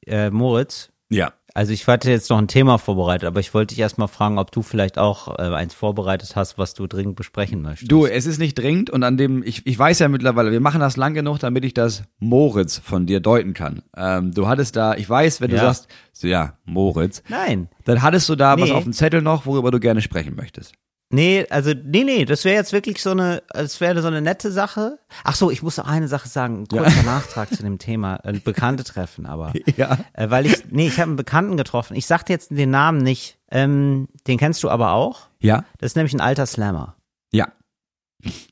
äh, Moritz. Ja. Also ich hatte jetzt noch ein Thema vorbereitet, aber ich wollte dich erstmal fragen, ob du vielleicht auch äh, eins vorbereitet hast, was du dringend besprechen möchtest. Du, es ist nicht dringend und an dem, ich, ich weiß ja mittlerweile, wir machen das lang genug, damit ich das Moritz von dir deuten kann. Ähm, du hattest da, ich weiß, wenn du ja. sagst, so ja, Moritz. Nein. Dann hattest du da nee. was auf dem Zettel noch, worüber du gerne sprechen möchtest. Nee, also nee, nee, das wäre jetzt wirklich so eine, es wäre so eine nette Sache. Ach so, ich muss noch eine Sache sagen, ein kurzer ja. Nachtrag zu dem Thema, äh, Bekannte treffen, aber ja. Äh, weil ich, nee, ich habe einen Bekannten getroffen. Ich sagte jetzt den Namen nicht. Ähm, den kennst du aber auch. Ja. Das ist nämlich ein alter Slammer. Ja.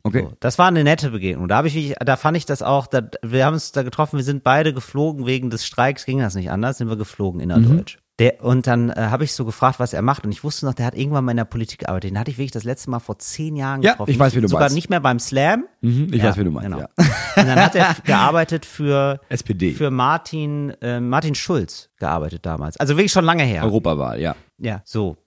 Okay. So, das war eine nette Begegnung. Da habe ich, da fand ich das auch. Da, wir haben uns da getroffen. Wir sind beide geflogen wegen des Streiks. Ging das nicht anders? Sind wir geflogen innerdeutsch. Mhm. Der, und dann äh, habe ich so gefragt, was er macht. Und ich wusste noch, der hat irgendwann mal in der Politik gearbeitet. Den hatte ich wirklich das letzte Mal vor zehn Jahren getroffen. Ja, ich weiß, wie du Sogar meinst. nicht mehr beim Slam. Mhm, ich ja, weiß, wie du meinst. Genau. Ja. Und dann hat er gearbeitet für SPD. Für Martin, äh, Martin Schulz gearbeitet damals. Also wirklich schon lange her. Europawahl, ja. Ja, so.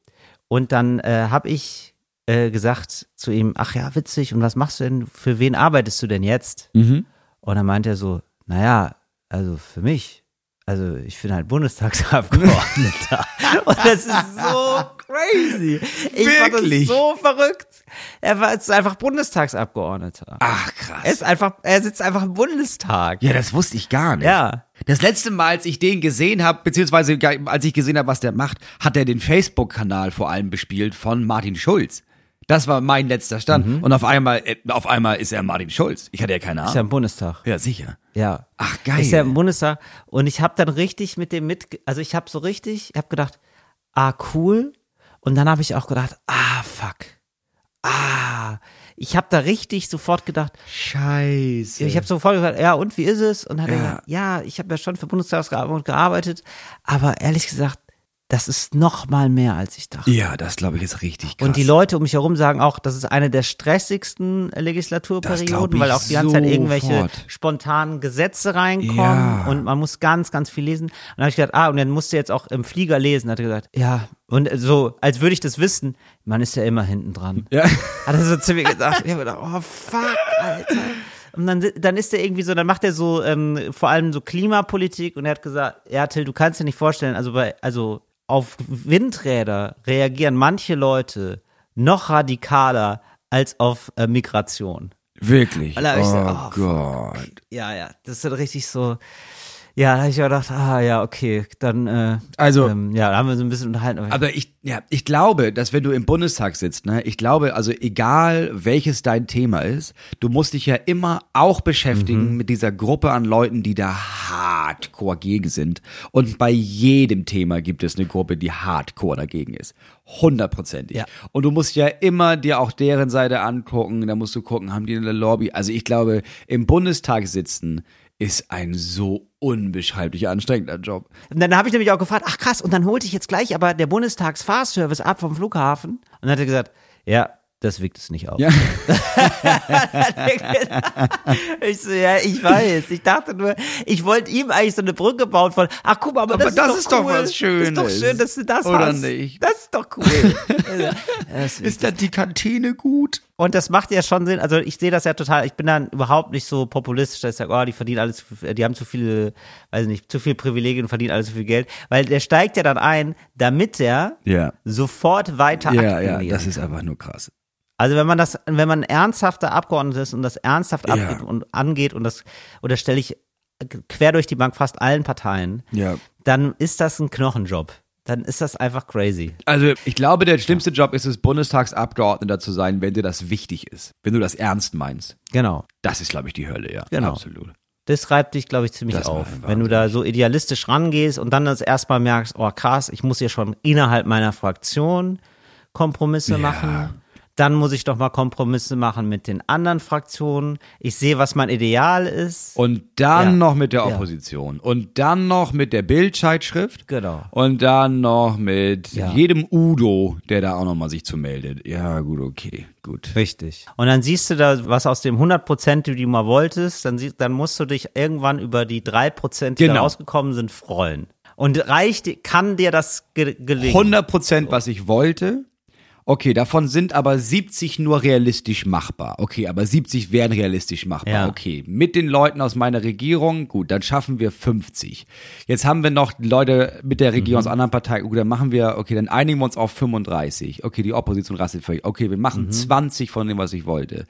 Und dann äh, habe ich äh, gesagt zu ihm, ach ja, witzig, und was machst du denn, für wen arbeitest du denn jetzt? Mhm. Und dann meint er so, naja, also für mich also ich bin halt Bundestagsabgeordneter. und das ist so crazy. Ich Wirklich? fand das so verrückt. Er war jetzt einfach Bundestagsabgeordneter. Ach krass. Er ist einfach, er sitzt einfach im Bundestag. Ja, das wusste ich gar nicht. Ja. Das letzte Mal, als ich den gesehen habe, beziehungsweise als ich gesehen habe, was der macht, hat er den Facebook-Kanal vor allem bespielt von Martin Schulz. Das war mein letzter Stand. Mhm. Und auf einmal, äh, auf einmal ist er Martin Schulz. Ich hatte ja keine Ahnung. Ist ja im Bundestag. Ja, sicher. Ja. Ach, geil. Ist ja im Bundestag. Und ich habe dann richtig mit dem mit, also ich habe so richtig, ich habe gedacht, ah, cool. Und dann habe ich auch gedacht, ah, fuck. Ah, ich habe da richtig sofort gedacht, Scheiße. Ich habe sofort gesagt, ja, und wie ist es? Und hat ja. er gesagt, ja, ich habe ja schon für Bundestagsarbeit gearbeitet, aber ehrlich gesagt, das ist noch mal mehr, als ich dachte. Ja, das glaube ich ist richtig krass. Und die Leute um mich herum sagen auch, das ist eine der stressigsten Legislaturperioden, weil auch die ganze Zeit irgendwelche fort. spontanen Gesetze reinkommen ja. und man muss ganz, ganz viel lesen. Und dann habe ich gedacht, ah, und dann musste jetzt auch im Flieger lesen. Hat er gesagt, ja, und so, als würde ich das wissen, man ist ja immer hinten dran. Ja. Hat er so zu mir gesagt, ich habe gedacht, oh fuck, Alter. Und dann, dann ist er irgendwie so, dann macht er so ähm, vor allem so Klimapolitik und er hat gesagt, ja, Till, du kannst dir nicht vorstellen, also bei, also auf Windräder reagieren manche Leute noch radikaler als auf äh, Migration. Wirklich? Oh, gesagt, oh Gott. Ja, ja, das ist richtig so. Ja, da habe ich gedacht, ah ja, okay, dann äh, also ähm, ja, da haben wir so ein bisschen unterhalten. Aber ich, ja, ich glaube, dass wenn du im Bundestag sitzt, ne, ich glaube, also egal welches dein Thema ist, du musst dich ja immer auch beschäftigen mhm. mit dieser Gruppe an Leuten, die da hardcore gegen sind. Und bei jedem Thema gibt es eine Gruppe, die hardcore dagegen ist. Hundertprozentig. Ja. Und du musst ja immer dir auch deren Seite angucken, da musst du gucken, haben die eine Lobby. Also ich glaube, im Bundestag sitzen ist ein so unbeschreiblich anstrengender Job. Und dann habe ich nämlich auch gefragt, ach krass, und dann holte ich jetzt gleich aber der Bundestagsfahrservice ab vom Flughafen. Und dann hat er gesagt, ja, das wiegt es nicht auf. Ja. ich so, ja, ich weiß. Ich dachte nur, ich wollte ihm eigentlich so eine Brücke bauen von, ach guck mal, aber, aber das, das ist, ist doch, doch cool. was Schönes. Das ist doch schön, dass du das Oder hast. nicht? Das ist doch cool. das Ist da die Kantine gut? Und das macht ja schon Sinn. Also ich sehe das ja total. Ich bin dann überhaupt nicht so populistisch, dass ich sage, oh, die verdienen alles, die haben zu viele, weiß ich nicht, zu viel Privilegien und verdienen alles zu viel Geld. Weil der steigt ja dann ein, damit er Ja. sofort weiter Ja, ja, das ist einfach nur krass. Also wenn man das, wenn man ernsthafter Abgeordneter ist und das ernsthaft Ja. abgeht und angeht und das, das stelle ich quer durch die Bank fast allen Parteien, Ja. dann ist das ein Knochenjob. Dann ist das einfach crazy. Also ich glaube, der schlimmste Job ist es, Bundestagsabgeordneter zu sein, wenn dir das wichtig ist. Wenn du das ernst meinst. Genau. Das ist, glaube ich, die Hölle, ja. Genau. Absolut. Das reibt dich, glaube ich, ziemlich Das auf. Wenn du da so idealistisch rangehst und dann das erstmal merkst, oh krass, ich muss hier schon innerhalb meiner Fraktion Kompromisse machen. Dann muss ich doch mal Kompromisse machen mit den anderen Fraktionen. Ich sehe, was mein Ideal ist. Und dann Ja. noch mit der Ja. Opposition. Und dann noch mit der Bildzeitschrift. Genau. Und dann noch mit Ja. jedem Udo, der da auch nochmal sich zu meldet. Ja, gut, okay, gut. Richtig. Und dann siehst du da, was aus dem 100 Prozent, die du mal wolltest, dann, sie- dann musst du dich irgendwann über die 3 Prozent, die da Genau. rausgekommen sind, freuen. Und reicht, kann dir das ge gelingen? 100 Prozent, was ich wollte. Okay, davon sind aber 70 nur realistisch machbar. Okay, aber 70 wären realistisch machbar. Ja. Okay, mit den Leuten aus meiner Regierung, gut, dann schaffen wir 50. Jetzt haben wir noch Leute mit der Regierung Mhm. aus anderen Parteien, gut, dann machen wir, okay, dann einigen wir uns auf 35. Okay, die Opposition rasselt völlig. Okay, wir Mhm. machen 20 von dem, was ich wollte.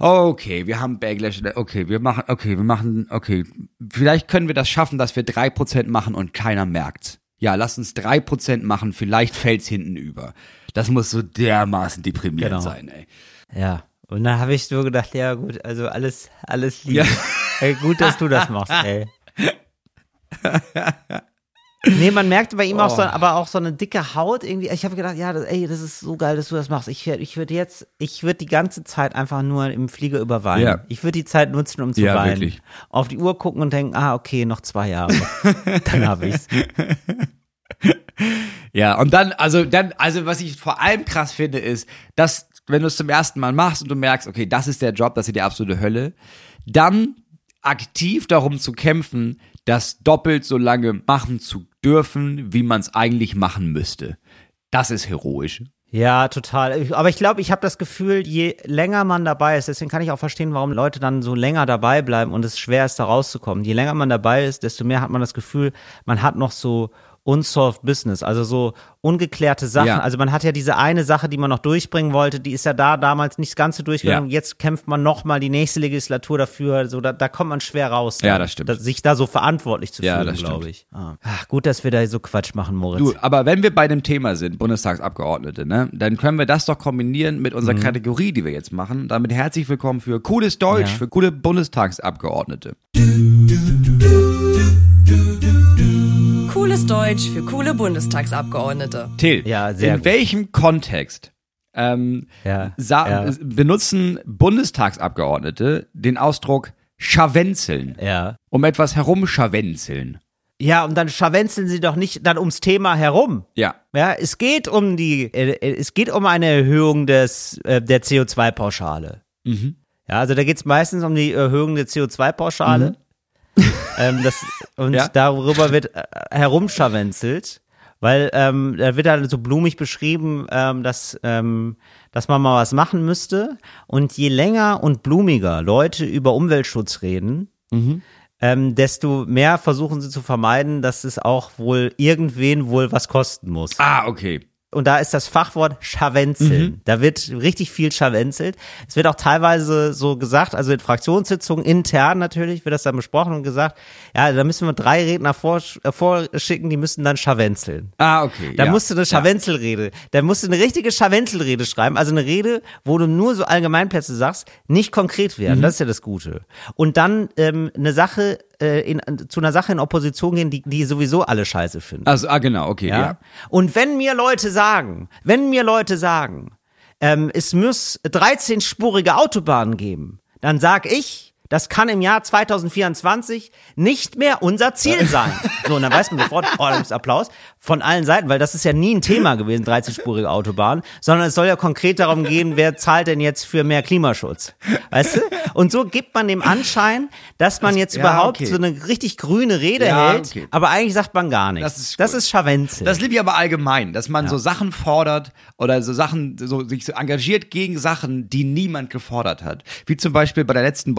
Okay, wir haben Backlash. Okay, wir machen, okay, wir machen, okay, vielleicht können wir das schaffen, dass wir 3% machen und keiner merkt's. Ja, lass uns 3% machen, vielleicht fällt's hinten über. Das muss so dermaßen deprimierend Genau. sein, ey. Ja. Und dann habe ich so gedacht, ja gut, also alles, alles lieb. Ja. Ey, gut, dass du das machst, ey. Nee, man merkte bei ihm auch Oh. so, aber auch so eine dicke Haut irgendwie. Ich habe gedacht, ja, das, ey, das ist so geil, dass du das machst. Ich, ich würde jetzt, ich würde die ganze Zeit einfach nur im Flieger überweinen. Ja. Ich würde die Zeit nutzen, um zu Ja, weinen. wirklich. Auf die Uhr gucken und denken, ah, okay, noch zwei Jahre. Dann habe ich's. Ja, und dann, also dann, also was ich vor allem krass finde, ist, dass, wenn du es zum ersten Mal machst und du merkst, okay, das ist der Job, das ist die absolute Hölle, dann aktiv darum zu kämpfen, das doppelt so lange machen zu dürfen, wie man es eigentlich machen müsste. Das ist heroisch. Ja, total. Aber ich glaube, ich habe das Gefühl, je länger man dabei ist, deswegen kann ich auch verstehen, warum Leute dann so länger dabei bleiben und es schwer ist, da rauszukommen. Je länger man dabei ist, desto mehr hat man das Gefühl, man hat noch so unsolved business, also so ungeklärte Sachen. Ja. Also man hat ja diese eine Sache, die man noch durchbringen wollte, die ist ja da damals nicht ganz so durchgegangen. Ja. Jetzt kämpft man noch mal die nächste Legislatur dafür. So, da, da kommt man schwer raus. Ja, dann, das stimmt. da, sich da so verantwortlich zu Ja, fühlen, das glaube stimmt. ich. Ah. Ach, gut, dass wir da so Quatsch machen, Moritz. Du, aber wenn wir bei dem Thema sind, Bundestagsabgeordnete, ne, dann können wir das doch kombinieren mit unserer Kategorie, die wir jetzt machen. Damit herzlich willkommen für cooles Deutsch, Ja. für coole Bundestagsabgeordnete. Cooles Deutsch für coole Bundestagsabgeordnete. Till, Ja, sehr in gut. welchem Kontext ähm, Ja, sa- ja. benutzen Bundestagsabgeordnete den Ausdruck scharwenzeln, Ja. um etwas herumscharwenzeln? Ja, und dann scharwenzeln sie doch nicht dann ums Thema herum. Ja. Ja, es geht um die, äh, es geht um eine Erhöhung des, äh, der CO2-Pauschale. Mhm. Ja, also da geht es meistens um die Erhöhung der CO2-Pauschale. ähm, das, und. Ja. darüber wird äh, herumscharwenzelt, weil ähm, da wird halt so blumig beschrieben, ähm, dass, ähm, dass man mal was machen müsste. Und je länger und blumiger Leute über Umweltschutz reden, Mhm. ähm, desto mehr versuchen sie zu vermeiden, dass es auch wohl irgendwen wohl was kosten muss. Ah, okay. Und da ist das Fachwort Scharwenzeln. Da wird richtig viel scharwenzelt. Es wird auch teilweise so gesagt, also in Fraktionssitzungen intern natürlich wird das dann besprochen und gesagt, ja, da müssen wir drei Redner äh, vorschicken, die müssen dann scharwenzeln. Ah, okay. Da ja. musst du eine Scharwenzelrede, da musst du eine richtige Scharwenzelrede schreiben, also eine Rede, wo du nur so Allgemeinplätze sagst, nicht konkret Mhm. werden, das ist ja das Gute. Und dann ähm, eine Sache, äh, in, zu einer Sache in Opposition gehen, die, die sowieso alle scheiße finden. Also, ah, genau, okay, ja. Ja? Und wenn mir Leute sagen, wenn mir Leute sagen, ähm, es muss 13-spurige Autobahnen geben, dann sag ich, Das kann im Jahr 2024 nicht mehr unser Ziel sein. So, und dann weiß man sofort, Ordnungsapplaus von allen Seiten, weil das ist ja nie ein Thema gewesen, 30-spurige Autobahn, sondern es soll ja konkret darum gehen, wer zahlt denn jetzt für mehr Klimaschutz. Weißt du? Und so gibt man dem Anschein, dass man jetzt ja, überhaupt okay. so eine richtig grüne Rede ja, hält, okay. aber eigentlich sagt man gar nichts. Das ist, das ist Scharwenzel. Das liebe ich aber allgemein, dass man ja. so Sachen fordert oder so Sachen, so sich so engagiert gegen Sachen, die niemand gefordert hat. Wie zum Beispiel bei der letzten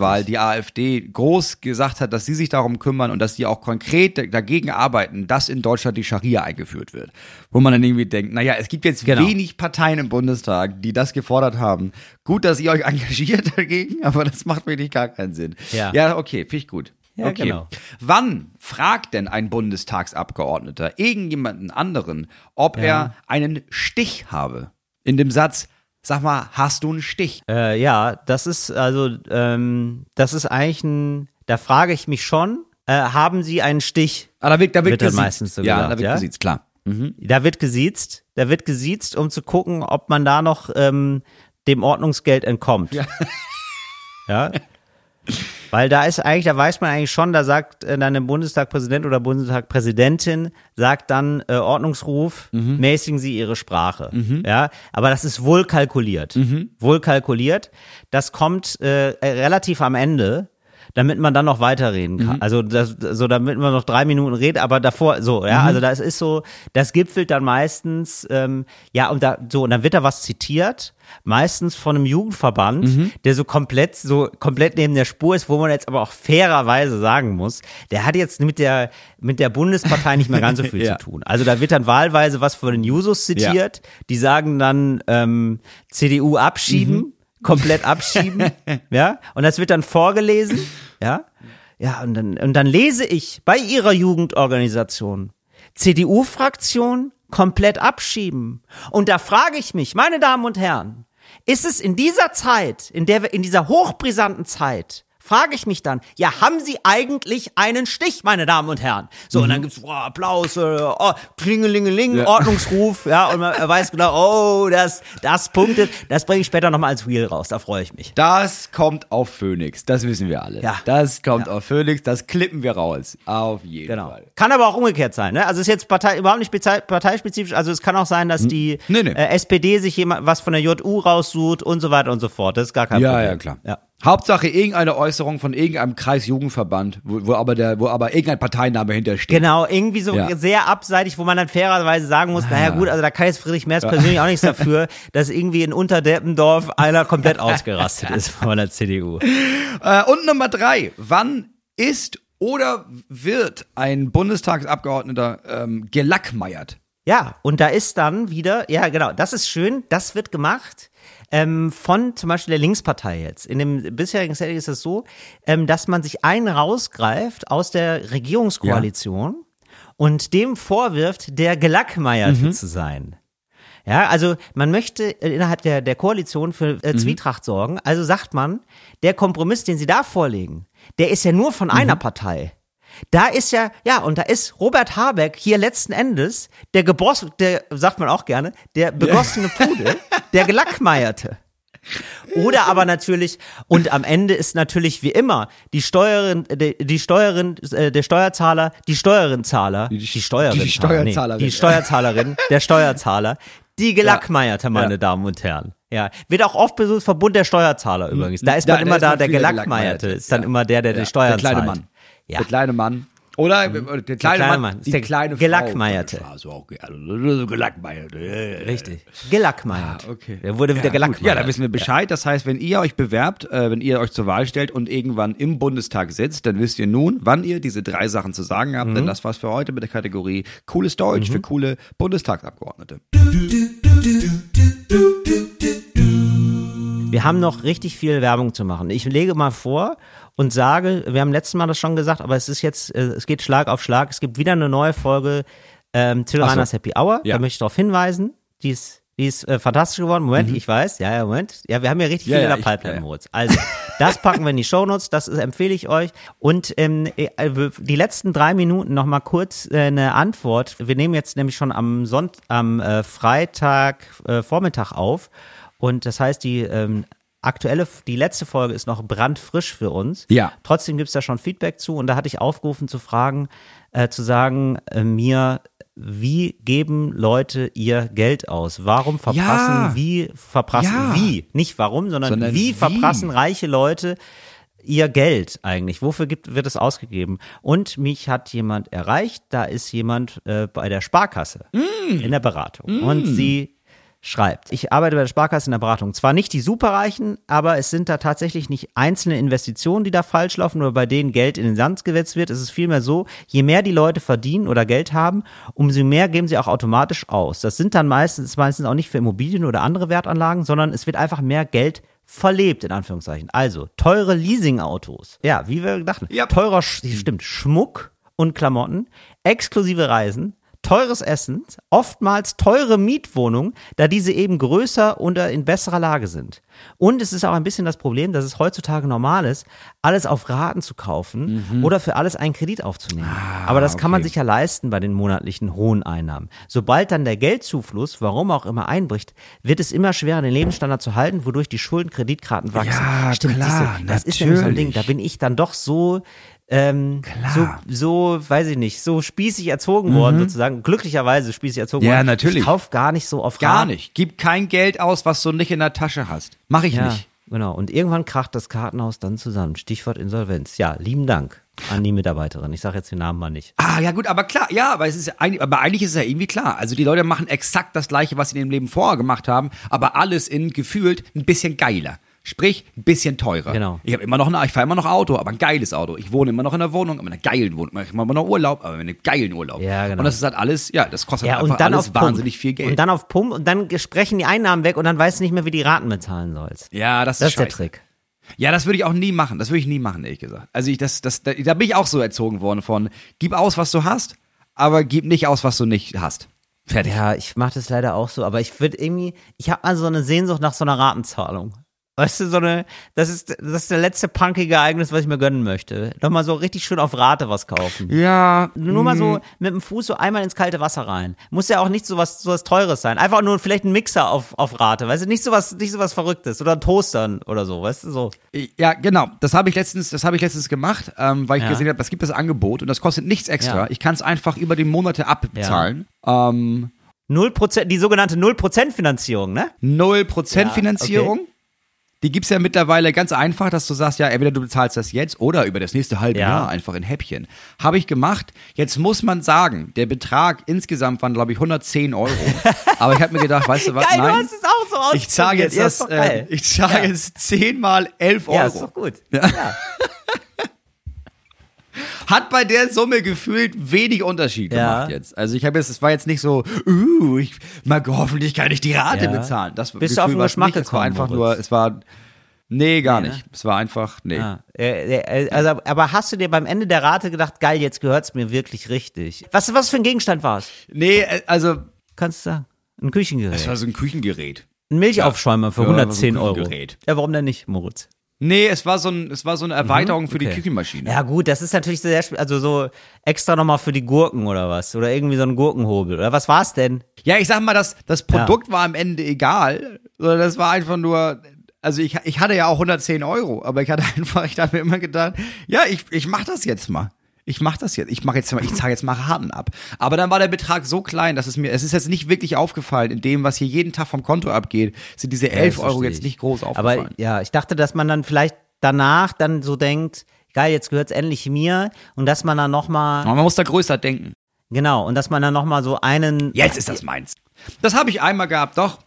Richtig. die AfD groß gesagt hat, dass sie sich darum kümmern und dass sie auch konkret dagegen arbeiten, dass in Deutschland die Scharia eingeführt wird. Wo man dann irgendwie denkt, naja, es gibt jetzt genau. wenig Parteien im Bundestag, die das gefordert haben. Gut, dass ihr euch engagiert dagegen, aber das macht wirklich gar keinen Sinn. Ja, ja okay, finde ich gut. Ja, okay. genau. Wann fragt denn ein Bundestagsabgeordneter irgendjemanden anderen, ob ja. er einen Stich habe? In dem Satz, sag mal, hast du einen Stich? Äh, ja, das ist also, ähm, das ist eigentlich ein, da frage ich mich schon, äh, haben Sie einen Stich? Ah, da wird, da wird, wird gesiezt. meistens so ja, gesagt, da wird ja? gesiezt, klar. Mhm. Da wird gesiezt, da wird gesiezt, um zu gucken, ob man da noch ähm, dem Ordnungsgeld entkommt. Ja. ja. Weil da ist eigentlich, da weiß man eigentlich schon, da sagt äh, dann ein Bundestagpräsident oder Bundestagpräsidentin, sagt dann äh, Ordnungsruf, mhm. mäßigen Sie Ihre Sprache. Mhm. Ja, aber das ist wohl kalkuliert. Mhm. Wohl kalkuliert. Das kommt äh, relativ am Ende damit man dann noch weiterreden kann. Mhm. Also das, so damit man noch drei Minuten redet, aber davor so, ja, mhm. also das ist so, das gipfelt dann meistens, ähm, ja, und da so, und dann wird da was zitiert, meistens von einem Jugendverband, mhm. der so komplett, so komplett neben der Spur ist, wo man jetzt aber auch fairerweise sagen muss, der hat jetzt mit der, mit der Bundespartei nicht mehr ganz so viel ja. zu tun. Also da wird dann wahlweise was von den Jusos zitiert, ja. die sagen dann ähm, CDU abschieben. Mhm komplett abschieben, ja, und das wird dann vorgelesen, ja, ja, und dann, und dann lese ich bei ihrer Jugendorganisation CDU-Fraktion komplett abschieben. Und da frage ich mich, meine Damen und Herren, ist es in dieser Zeit, in der wir, in dieser hochbrisanten Zeit, frage ich mich dann, ja, haben Sie eigentlich einen Stich, meine Damen und Herren? So, mhm. und dann gibt's oh, Applaus, äh, oh, Klingelingeling, ja. Ordnungsruf, ja, und man weiß genau, oh, das, das punktet, das bringe ich später nochmal als Wheel raus, da freue ich mich. Das kommt auf Phoenix, das wissen wir alle. Ja. Das kommt ja. auf Phoenix, das klippen wir raus, auf jeden genau. Fall. Kann aber auch umgekehrt sein, ne? Also ist jetzt Partei, überhaupt nicht parteispezifisch, also es kann auch sein, dass hm. die nee, nee. Äh, SPD sich jemand was von der JU raussucht und so weiter und so fort, das ist gar kein ja, Problem. Ja, ja, klar. Ja. Hauptsache irgendeine Äußerung von irgendeinem Kreisjugendverband, wo, wo aber der, wo aber irgendein Parteiname hintersteht. Genau, irgendwie so ja. sehr abseitig, wo man dann fairerweise sagen muss, ah. naja gut, also da kann jetzt Friedrich Merz ja. persönlich auch nichts dafür, dass irgendwie in Unterdeppendorf einer komplett ausgerastet ist von der CDU. Äh, und Nummer drei, wann ist oder wird ein Bundestagsabgeordneter ähm, gelackmeiert? Ja, und da ist dann wieder, ja genau, das ist schön, das wird gemacht ähm, von zum Beispiel der Linkspartei jetzt. In dem bisherigen Setting ist es so, ähm, dass man sich einen rausgreift aus der Regierungskoalition ja. und dem vorwirft, der Gelackmeierte mhm. zu sein. Ja, also man möchte innerhalb der, der Koalition für äh, mhm. Zwietracht mhm. sorgen. Also sagt man, der Kompromiss, den sie da vorlegen, der ist ja nur von mhm. einer Partei. Da ist ja, ja, und da ist Robert Habeck hier letzten Endes der Geboss, der, sagt man auch gerne, der begossene Pudel, der Gelackmeierte. Oder aber natürlich, und am Ende ist natürlich wie immer die Steuerin, die, die Steuerin, äh, der Steuerzahler, die Steuerinzahler, die, die Steuerin, die Steuerzahlerin, nee, die Steuerzahlerin, der Steuerzahler, die Gelackmeierte, meine ja. Damen und Herren. Ja, wird auch oft besucht, Verbund der Steuerzahler übrigens. Da ist man ja, immer da, der Gelackmeierte ist dann immer der, der die Steuern der kleine zahlt. Mann. Ja. Der kleine Mann. Oder mhm. der, kleine der kleine Mann, Mann. Die der kleine Gelackmeierte. Also auch, also gelackmeierte. Richtig. Gelackmeiert. Ah, okay. Der wurde wieder ja, gelackmeiert. Ja, da wissen wir Bescheid. Das heißt, wenn ihr euch bewerbt, äh, wenn ihr euch zur Wahl stellt und irgendwann im Bundestag sitzt, dann wisst ihr nun, wann ihr diese drei Sachen zu sagen habt. Mhm. Denn das war's für heute mit der Kategorie Cooles Deutsch mhm. für coole Bundestagsabgeordnete. Wir haben noch richtig viel Werbung zu machen. Ich lege mal vor und sage, wir haben letztes Mal das schon gesagt, aber es ist jetzt, äh, es geht Schlag auf Schlag. Es gibt wieder eine neue Folge ähm, Till Reiners so. Happy Hour. Ja. Da möchte ich darauf hinweisen. Die ist, die ist äh, fantastisch geworden. Moment, mhm. ich weiß. Ja, ja, Moment. Ja, wir haben ja richtig ja, viel ja, in der Pipeline, Moritz. Also, das packen wir in die Shownotes. Das empfehle ich euch. Und ähm, äh, die letzten drei Minuten noch mal kurz äh, eine Antwort. Wir nehmen jetzt nämlich schon am Sonntag, am äh, Freitag äh, Vormittag auf. Und das heißt, die ähm, aktuelle, die letzte Folge ist noch brandfrisch für uns. Ja. Trotzdem gibt's da schon Feedback zu und da hatte ich aufgerufen zu fragen, äh, zu sagen, äh, mir, wie geben Leute ihr Geld aus? Warum verprassen, Ja. wie verprassen, Ja. wie, nicht warum, sondern, Sondern wie, wie. verprassen reiche Leute ihr Geld eigentlich? Wofür gibt, wird es ausgegeben? Und mich hat jemand erreicht, da ist jemand äh, bei der Sparkasse Mm. in der Beratung und sie schreibt, ich arbeite bei der Sparkasse in der Beratung. Zwar nicht die Superreichen, aber es sind da tatsächlich nicht einzelne Investitionen, die da falsch laufen oder bei denen Geld in den Sand gewetzt wird. Es ist vielmehr so, je mehr die Leute verdienen oder Geld haben, umso mehr geben sie auch automatisch aus. Das sind dann meistens, meistens auch nicht für Immobilien oder andere Wertanlagen, sondern es wird einfach mehr Geld verlebt, in Anführungszeichen. Also, teure Leasingautos. Ja, wie wir dachten. Ja. Teurer, stimmt, Schmuck und Klamotten, exklusive Reisen, teures Essen, oftmals teure Mietwohnungen, da diese eben größer und in besserer Lage sind. Und es ist auch ein bisschen das Problem, dass es heutzutage normal ist, alles auf Raten zu kaufen oder für alles einen Kredit aufzunehmen. Aber das kann man okay. sich ja leisten bei den monatlichen hohen Einnahmen. Sobald dann der Geldzufluss, warum auch immer, einbricht, wird es immer schwerer, den Lebensstandard zu halten, wodurch die Schulden, Kreditkarten wachsen. Ja, Stimmt, klar, du, das ist nämlich so ein Ding. natürlich. Da bin ich dann doch so ähm, so, Klar. so, weiß ich nicht, so spießig erzogen worden, sozusagen. Glücklicherweise spießig erzogen Mhm. Ja, worden. natürlich. Ich kauf gar nicht so oft Gar Raten. nicht. Gib kein Geld aus, was du nicht in der Tasche hast. Mach ich Ja, nicht. genau. Und irgendwann kracht das Kartenhaus dann zusammen. Stichwort Insolvenz. Ja, lieben Dank an die Mitarbeiterin. Ich sage jetzt den Namen mal nicht. Ah, ja gut, aber klar, ja, aber es ist ja eigentlich, aber eigentlich ist es ja irgendwie klar. Also die Leute machen exakt das gleiche, was sie in ihrem Leben vorher gemacht haben, aber alles in gefühlt ein bisschen geiler. Sprich, ein bisschen teurer. Genau. Ich habe immer noch ein, ich fahre immer noch Auto, aber ein geiles Auto. Ich wohne immer noch in einer Wohnung, aber in einer geilen Wohnung. Ich mache immer noch Urlaub, aber in einem geilen Urlaub. Ja, genau. Und das ist halt alles, ja, das kostet Ja, halt einfach und dann alles wahnsinnig viel Geld. Und dann auf Pump und dann sprechen die Einnahmen weg und dann weißt du nicht mehr, wie die Raten bezahlen sollst. ja, das, Das ist ist der. Trick. Ja, das würde ich auch nie machen. Das würde ich nie machen, ehrlich gesagt. Also ich, das, das, da, da bin ich auch so erzogen worden von, gib aus, was du hast, aber gib nicht aus, was du nicht hast. Fertig. Ja, ich mache das leider auch so, aber ich würde irgendwie, ich habe mal so eine Sehnsucht nach so einer Ratenzahlung. Weißt du, so eine, das ist, das ist der letzte punkige Ereignis, was ich mir gönnen möchte. Nochmal so richtig schön auf Rate was kaufen. Ja, Nur mal so mit dem Fuß so einmal ins kalte Wasser rein. Muss ja auch nicht so was, so was Teures sein. Einfach nur vielleicht ein Mixer auf, auf Rate, weißt du, nicht so was, nicht so was Verrücktes oder ein Toaster oder so, weißt du, so. Ja, genau. Das habe ich letztens, das habe ich letztens gemacht, ähm, weil ich Ja. gesehen habe, es gibt das Angebot und das kostet nichts extra. Ja. Ich kann es einfach über die Monate abbezahlen. Ähm, Null Prozent, die sogenannte Null Prozent Finanzierung, ne? Null Prozent Ja, Finanzierung. Die gibt's ja mittlerweile ganz einfach, dass du sagst, ja, entweder du bezahlst das jetzt oder über das nächste halbe Ja. Jahr einfach in Häppchen. Habe ich gemacht. Jetzt muss man sagen, der Betrag insgesamt waren, glaube ich, 110 Euro. Aber ich habe mir gedacht, weißt du was? Geil, Nein. du hast es auch so ausprobiert. ich zahle jetzt ja, das, äh, geil. ich zahle Ja. jetzt 10 mal 11 Euro. Ja, ist doch gut. Hat bei der Summe gefühlt wenig Unterschied Ja. gemacht jetzt. Also ich habe jetzt, es war jetzt nicht so, uh, ich mal hoffentlich kann ich die Rate Ja. bezahlen. Das Bist du auf den Geschmack nicht. Es war gekommen, einfach Moritz? nur, es war, nee, gar Nee, ne? nicht. Es war einfach, nee. Ja. Äh, Also, aber hast du dir beim Ende der Rate gedacht, geil, jetzt gehört's mir wirklich richtig? Was, was für ein Gegenstand war's? Nee, äh, also, Kannst du sagen? Ein Küchengerät. es war so ein Küchengerät. ein Milchaufschäumer für Ja, 110 so ein Euro. Ja, warum denn nicht, Moritz? Nee, es war so ein, es war so eine Erweiterung für die Mhm. Küchenmaschine. Ja, gut, das ist natürlich sehr, also so extra nochmal für die Gurken oder was? Oder irgendwie so ein Gurkenhobel. Oder was war's denn? Ja, ich sag mal, das, das Produkt war am Ende egal, sondern das war einfach nur, also ich, ich hatte ja auch 110 Euro, aber ich hatte einfach, ich habe mir immer gedacht, ja, ich, ich mach das jetzt mal. Ich mach das jetzt. Ich mache jetzt mal, ich zahle jetzt mal Raten ab. Aber dann war der Betrag so klein, dass es mir, es ist jetzt nicht wirklich aufgefallen, in dem, was hier jeden Tag vom Konto abgeht, sind diese 11 das Euro jetzt ich. nicht groß aufgefallen. Aber ja, ich dachte, dass man dann vielleicht danach dann so denkt, geil, jetzt gehört's endlich mir und dass man dann nochmal, man muss da größer denken. genau, und dass man dann nochmal so einen, Jetzt ist das meins. Das habe ich einmal gehabt, doch.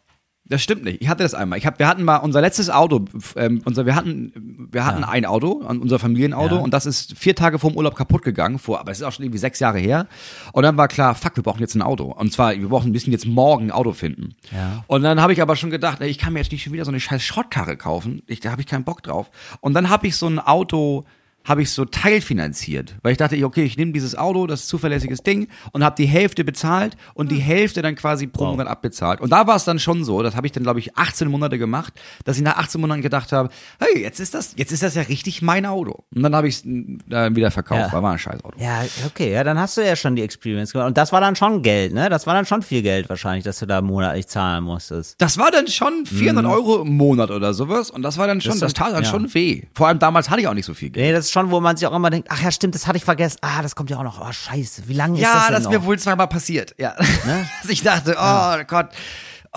Das stimmt nicht. Ich hatte das einmal. Ich hab, wir hatten mal unser letztes Auto, ähm, unser, wir hatten, wir hatten ein Auto, unser Familienauto, Ja. und das ist vier Tage vorm Urlaub kaputt gegangen, vor, aber es ist auch schon irgendwie sechs Jahre her. Und dann war klar, fuck, wir brauchen jetzt ein Auto. Und zwar, wir brauchen, müssen jetzt morgen ein Auto finden. Ja. Und dann habe ich aber schon gedacht, ey, ich kann mir jetzt nicht schon wieder so eine scheiß Schrottkarre kaufen. Ich, da habe ich keinen Bock drauf. Und dann habe ich so ein Auto, habe ich so teilfinanziert, weil ich dachte, okay, ich nehme dieses Auto, das ist zuverlässiges Ding und habe die Hälfte bezahlt und die Hälfte dann quasi pro Monat abbezahlt. Und da war es dann schon so, das habe ich dann glaube ich 18 Monate gemacht, dass ich nach 18 Monaten gedacht habe, hey, jetzt ist das, jetzt ist das ja richtig mein Auto. Und dann habe ich es dann wieder verkauft, ja. war ein scheiß Auto. Ja, okay, ja, dann hast du ja schon die Experience gemacht. Und das war dann schon Geld, ne? Das war dann schon viel Geld wahrscheinlich, dass du da monatlich zahlen musstest. Das war dann schon 400 mhm. Euro im Monat oder sowas und das war dann schon, das, das tat dann ja. schon weh. Vor allem damals hatte ich auch nicht so viel Geld. Nee, das ist schon, wo man sich auch immer denkt, ach ja, stimmt, das hatte ich vergessen. Ah, das kommt ja auch noch. Oh, scheiße, wie lange ja, ist das denn Ja, das ist mir wohl zweimal passiert. Ja. Ne? ich dachte, oh ja. Gott.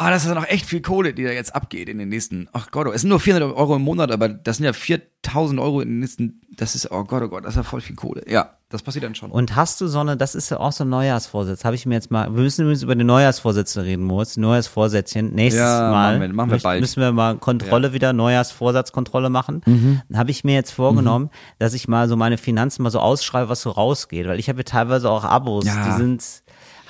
Oh, das ist ja noch echt viel Kohle, die da jetzt abgeht in den nächsten. Ach Gott, es sind nur 400 Euro im Monat, aber das sind ja 4000 Euro in den nächsten. Das ist, oh Gott, oh Gott, das ist ja voll viel Kohle. Ja, das passiert dann schon. Und hast du so eine, das ist ja auch so ein Neujahrsvorsitz, habe ich mir jetzt mal, wir müssen übrigens über die Neujahrsvorsätze reden, Moritz, Neujahrsvorsätzchen, nächstes ja, Mal machen wir, machen wir bald. müssen wir mal Kontrolle ja. wieder, Neujahrsvorsatzkontrolle machen. Mhm. Habe ich mir jetzt vorgenommen, mhm. dass ich mal so meine Finanzen mal so ausschreibe, was so rausgeht, weil ich habe ja teilweise auch Abos, ja. die sind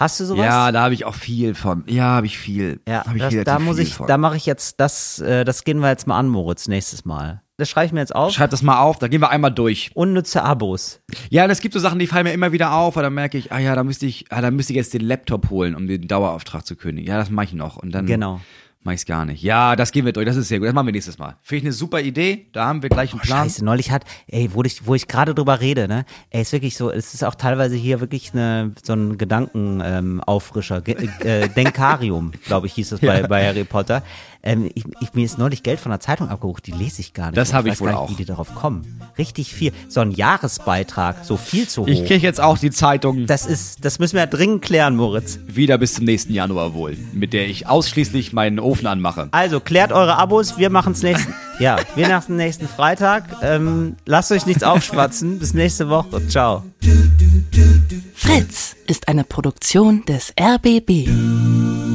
Hast du sowas? Ja, da habe ich auch viel von. Ja, habe ich viel. Ja, hab ich das, da muss ich, von. da mache ich jetzt das, äh, das gehen wir jetzt mal an, Moritz, nächstes Mal. Das schreibe ich mir jetzt auf. Schreib das mal auf, da gehen wir einmal durch. Unnütze Abos. Ja, und es gibt so Sachen, die fallen mir immer wieder auf, weil dann merke ich, ah ja, da müsste ich, ah, da müsste ich jetzt den Laptop holen, um den Dauerauftrag zu kündigen. Ja, das mache ich noch. Und dann. Genau mach ich's gar nicht. Ja, das gehen wir durch. Das ist sehr gut. Das machen wir nächstes Mal. Finde ich eine super Idee. Da haben wir gleich einen oh, Plan. Scheiße, neulich hat, ey, wo ich, wo ich gerade drüber rede, ne, ey, ist wirklich so, es ist auch teilweise hier wirklich eine, so ein Gedankenauffrischer, ähm, äh, Denkarium, glaube ich, hieß es bei, ja. bei Harry Potter. Ähm, ich, ich, mir ist neulich Geld von der Zeitung abgebucht, die lese ich gar nicht. Das habe ich, ich wohl nicht, auch. Wie die darauf kommen. Richtig viel. So ein Jahresbeitrag, so viel zu hoch. Ich kriege jetzt auch die Zeitung. Das ist, das müssen wir ja dringend klären, Moritz. Wieder bis zum nächsten Januar wohl, mit der ich ausschließlich meinen Ofen anmache. Also klärt eure Abos, wir machen es nächsten. ja, wir nach dem nächsten Freitag. Ähm, lasst euch nichts aufschwatzen. Bis nächste Woche. Ciao. Fritz ist eine Produktion des RBB.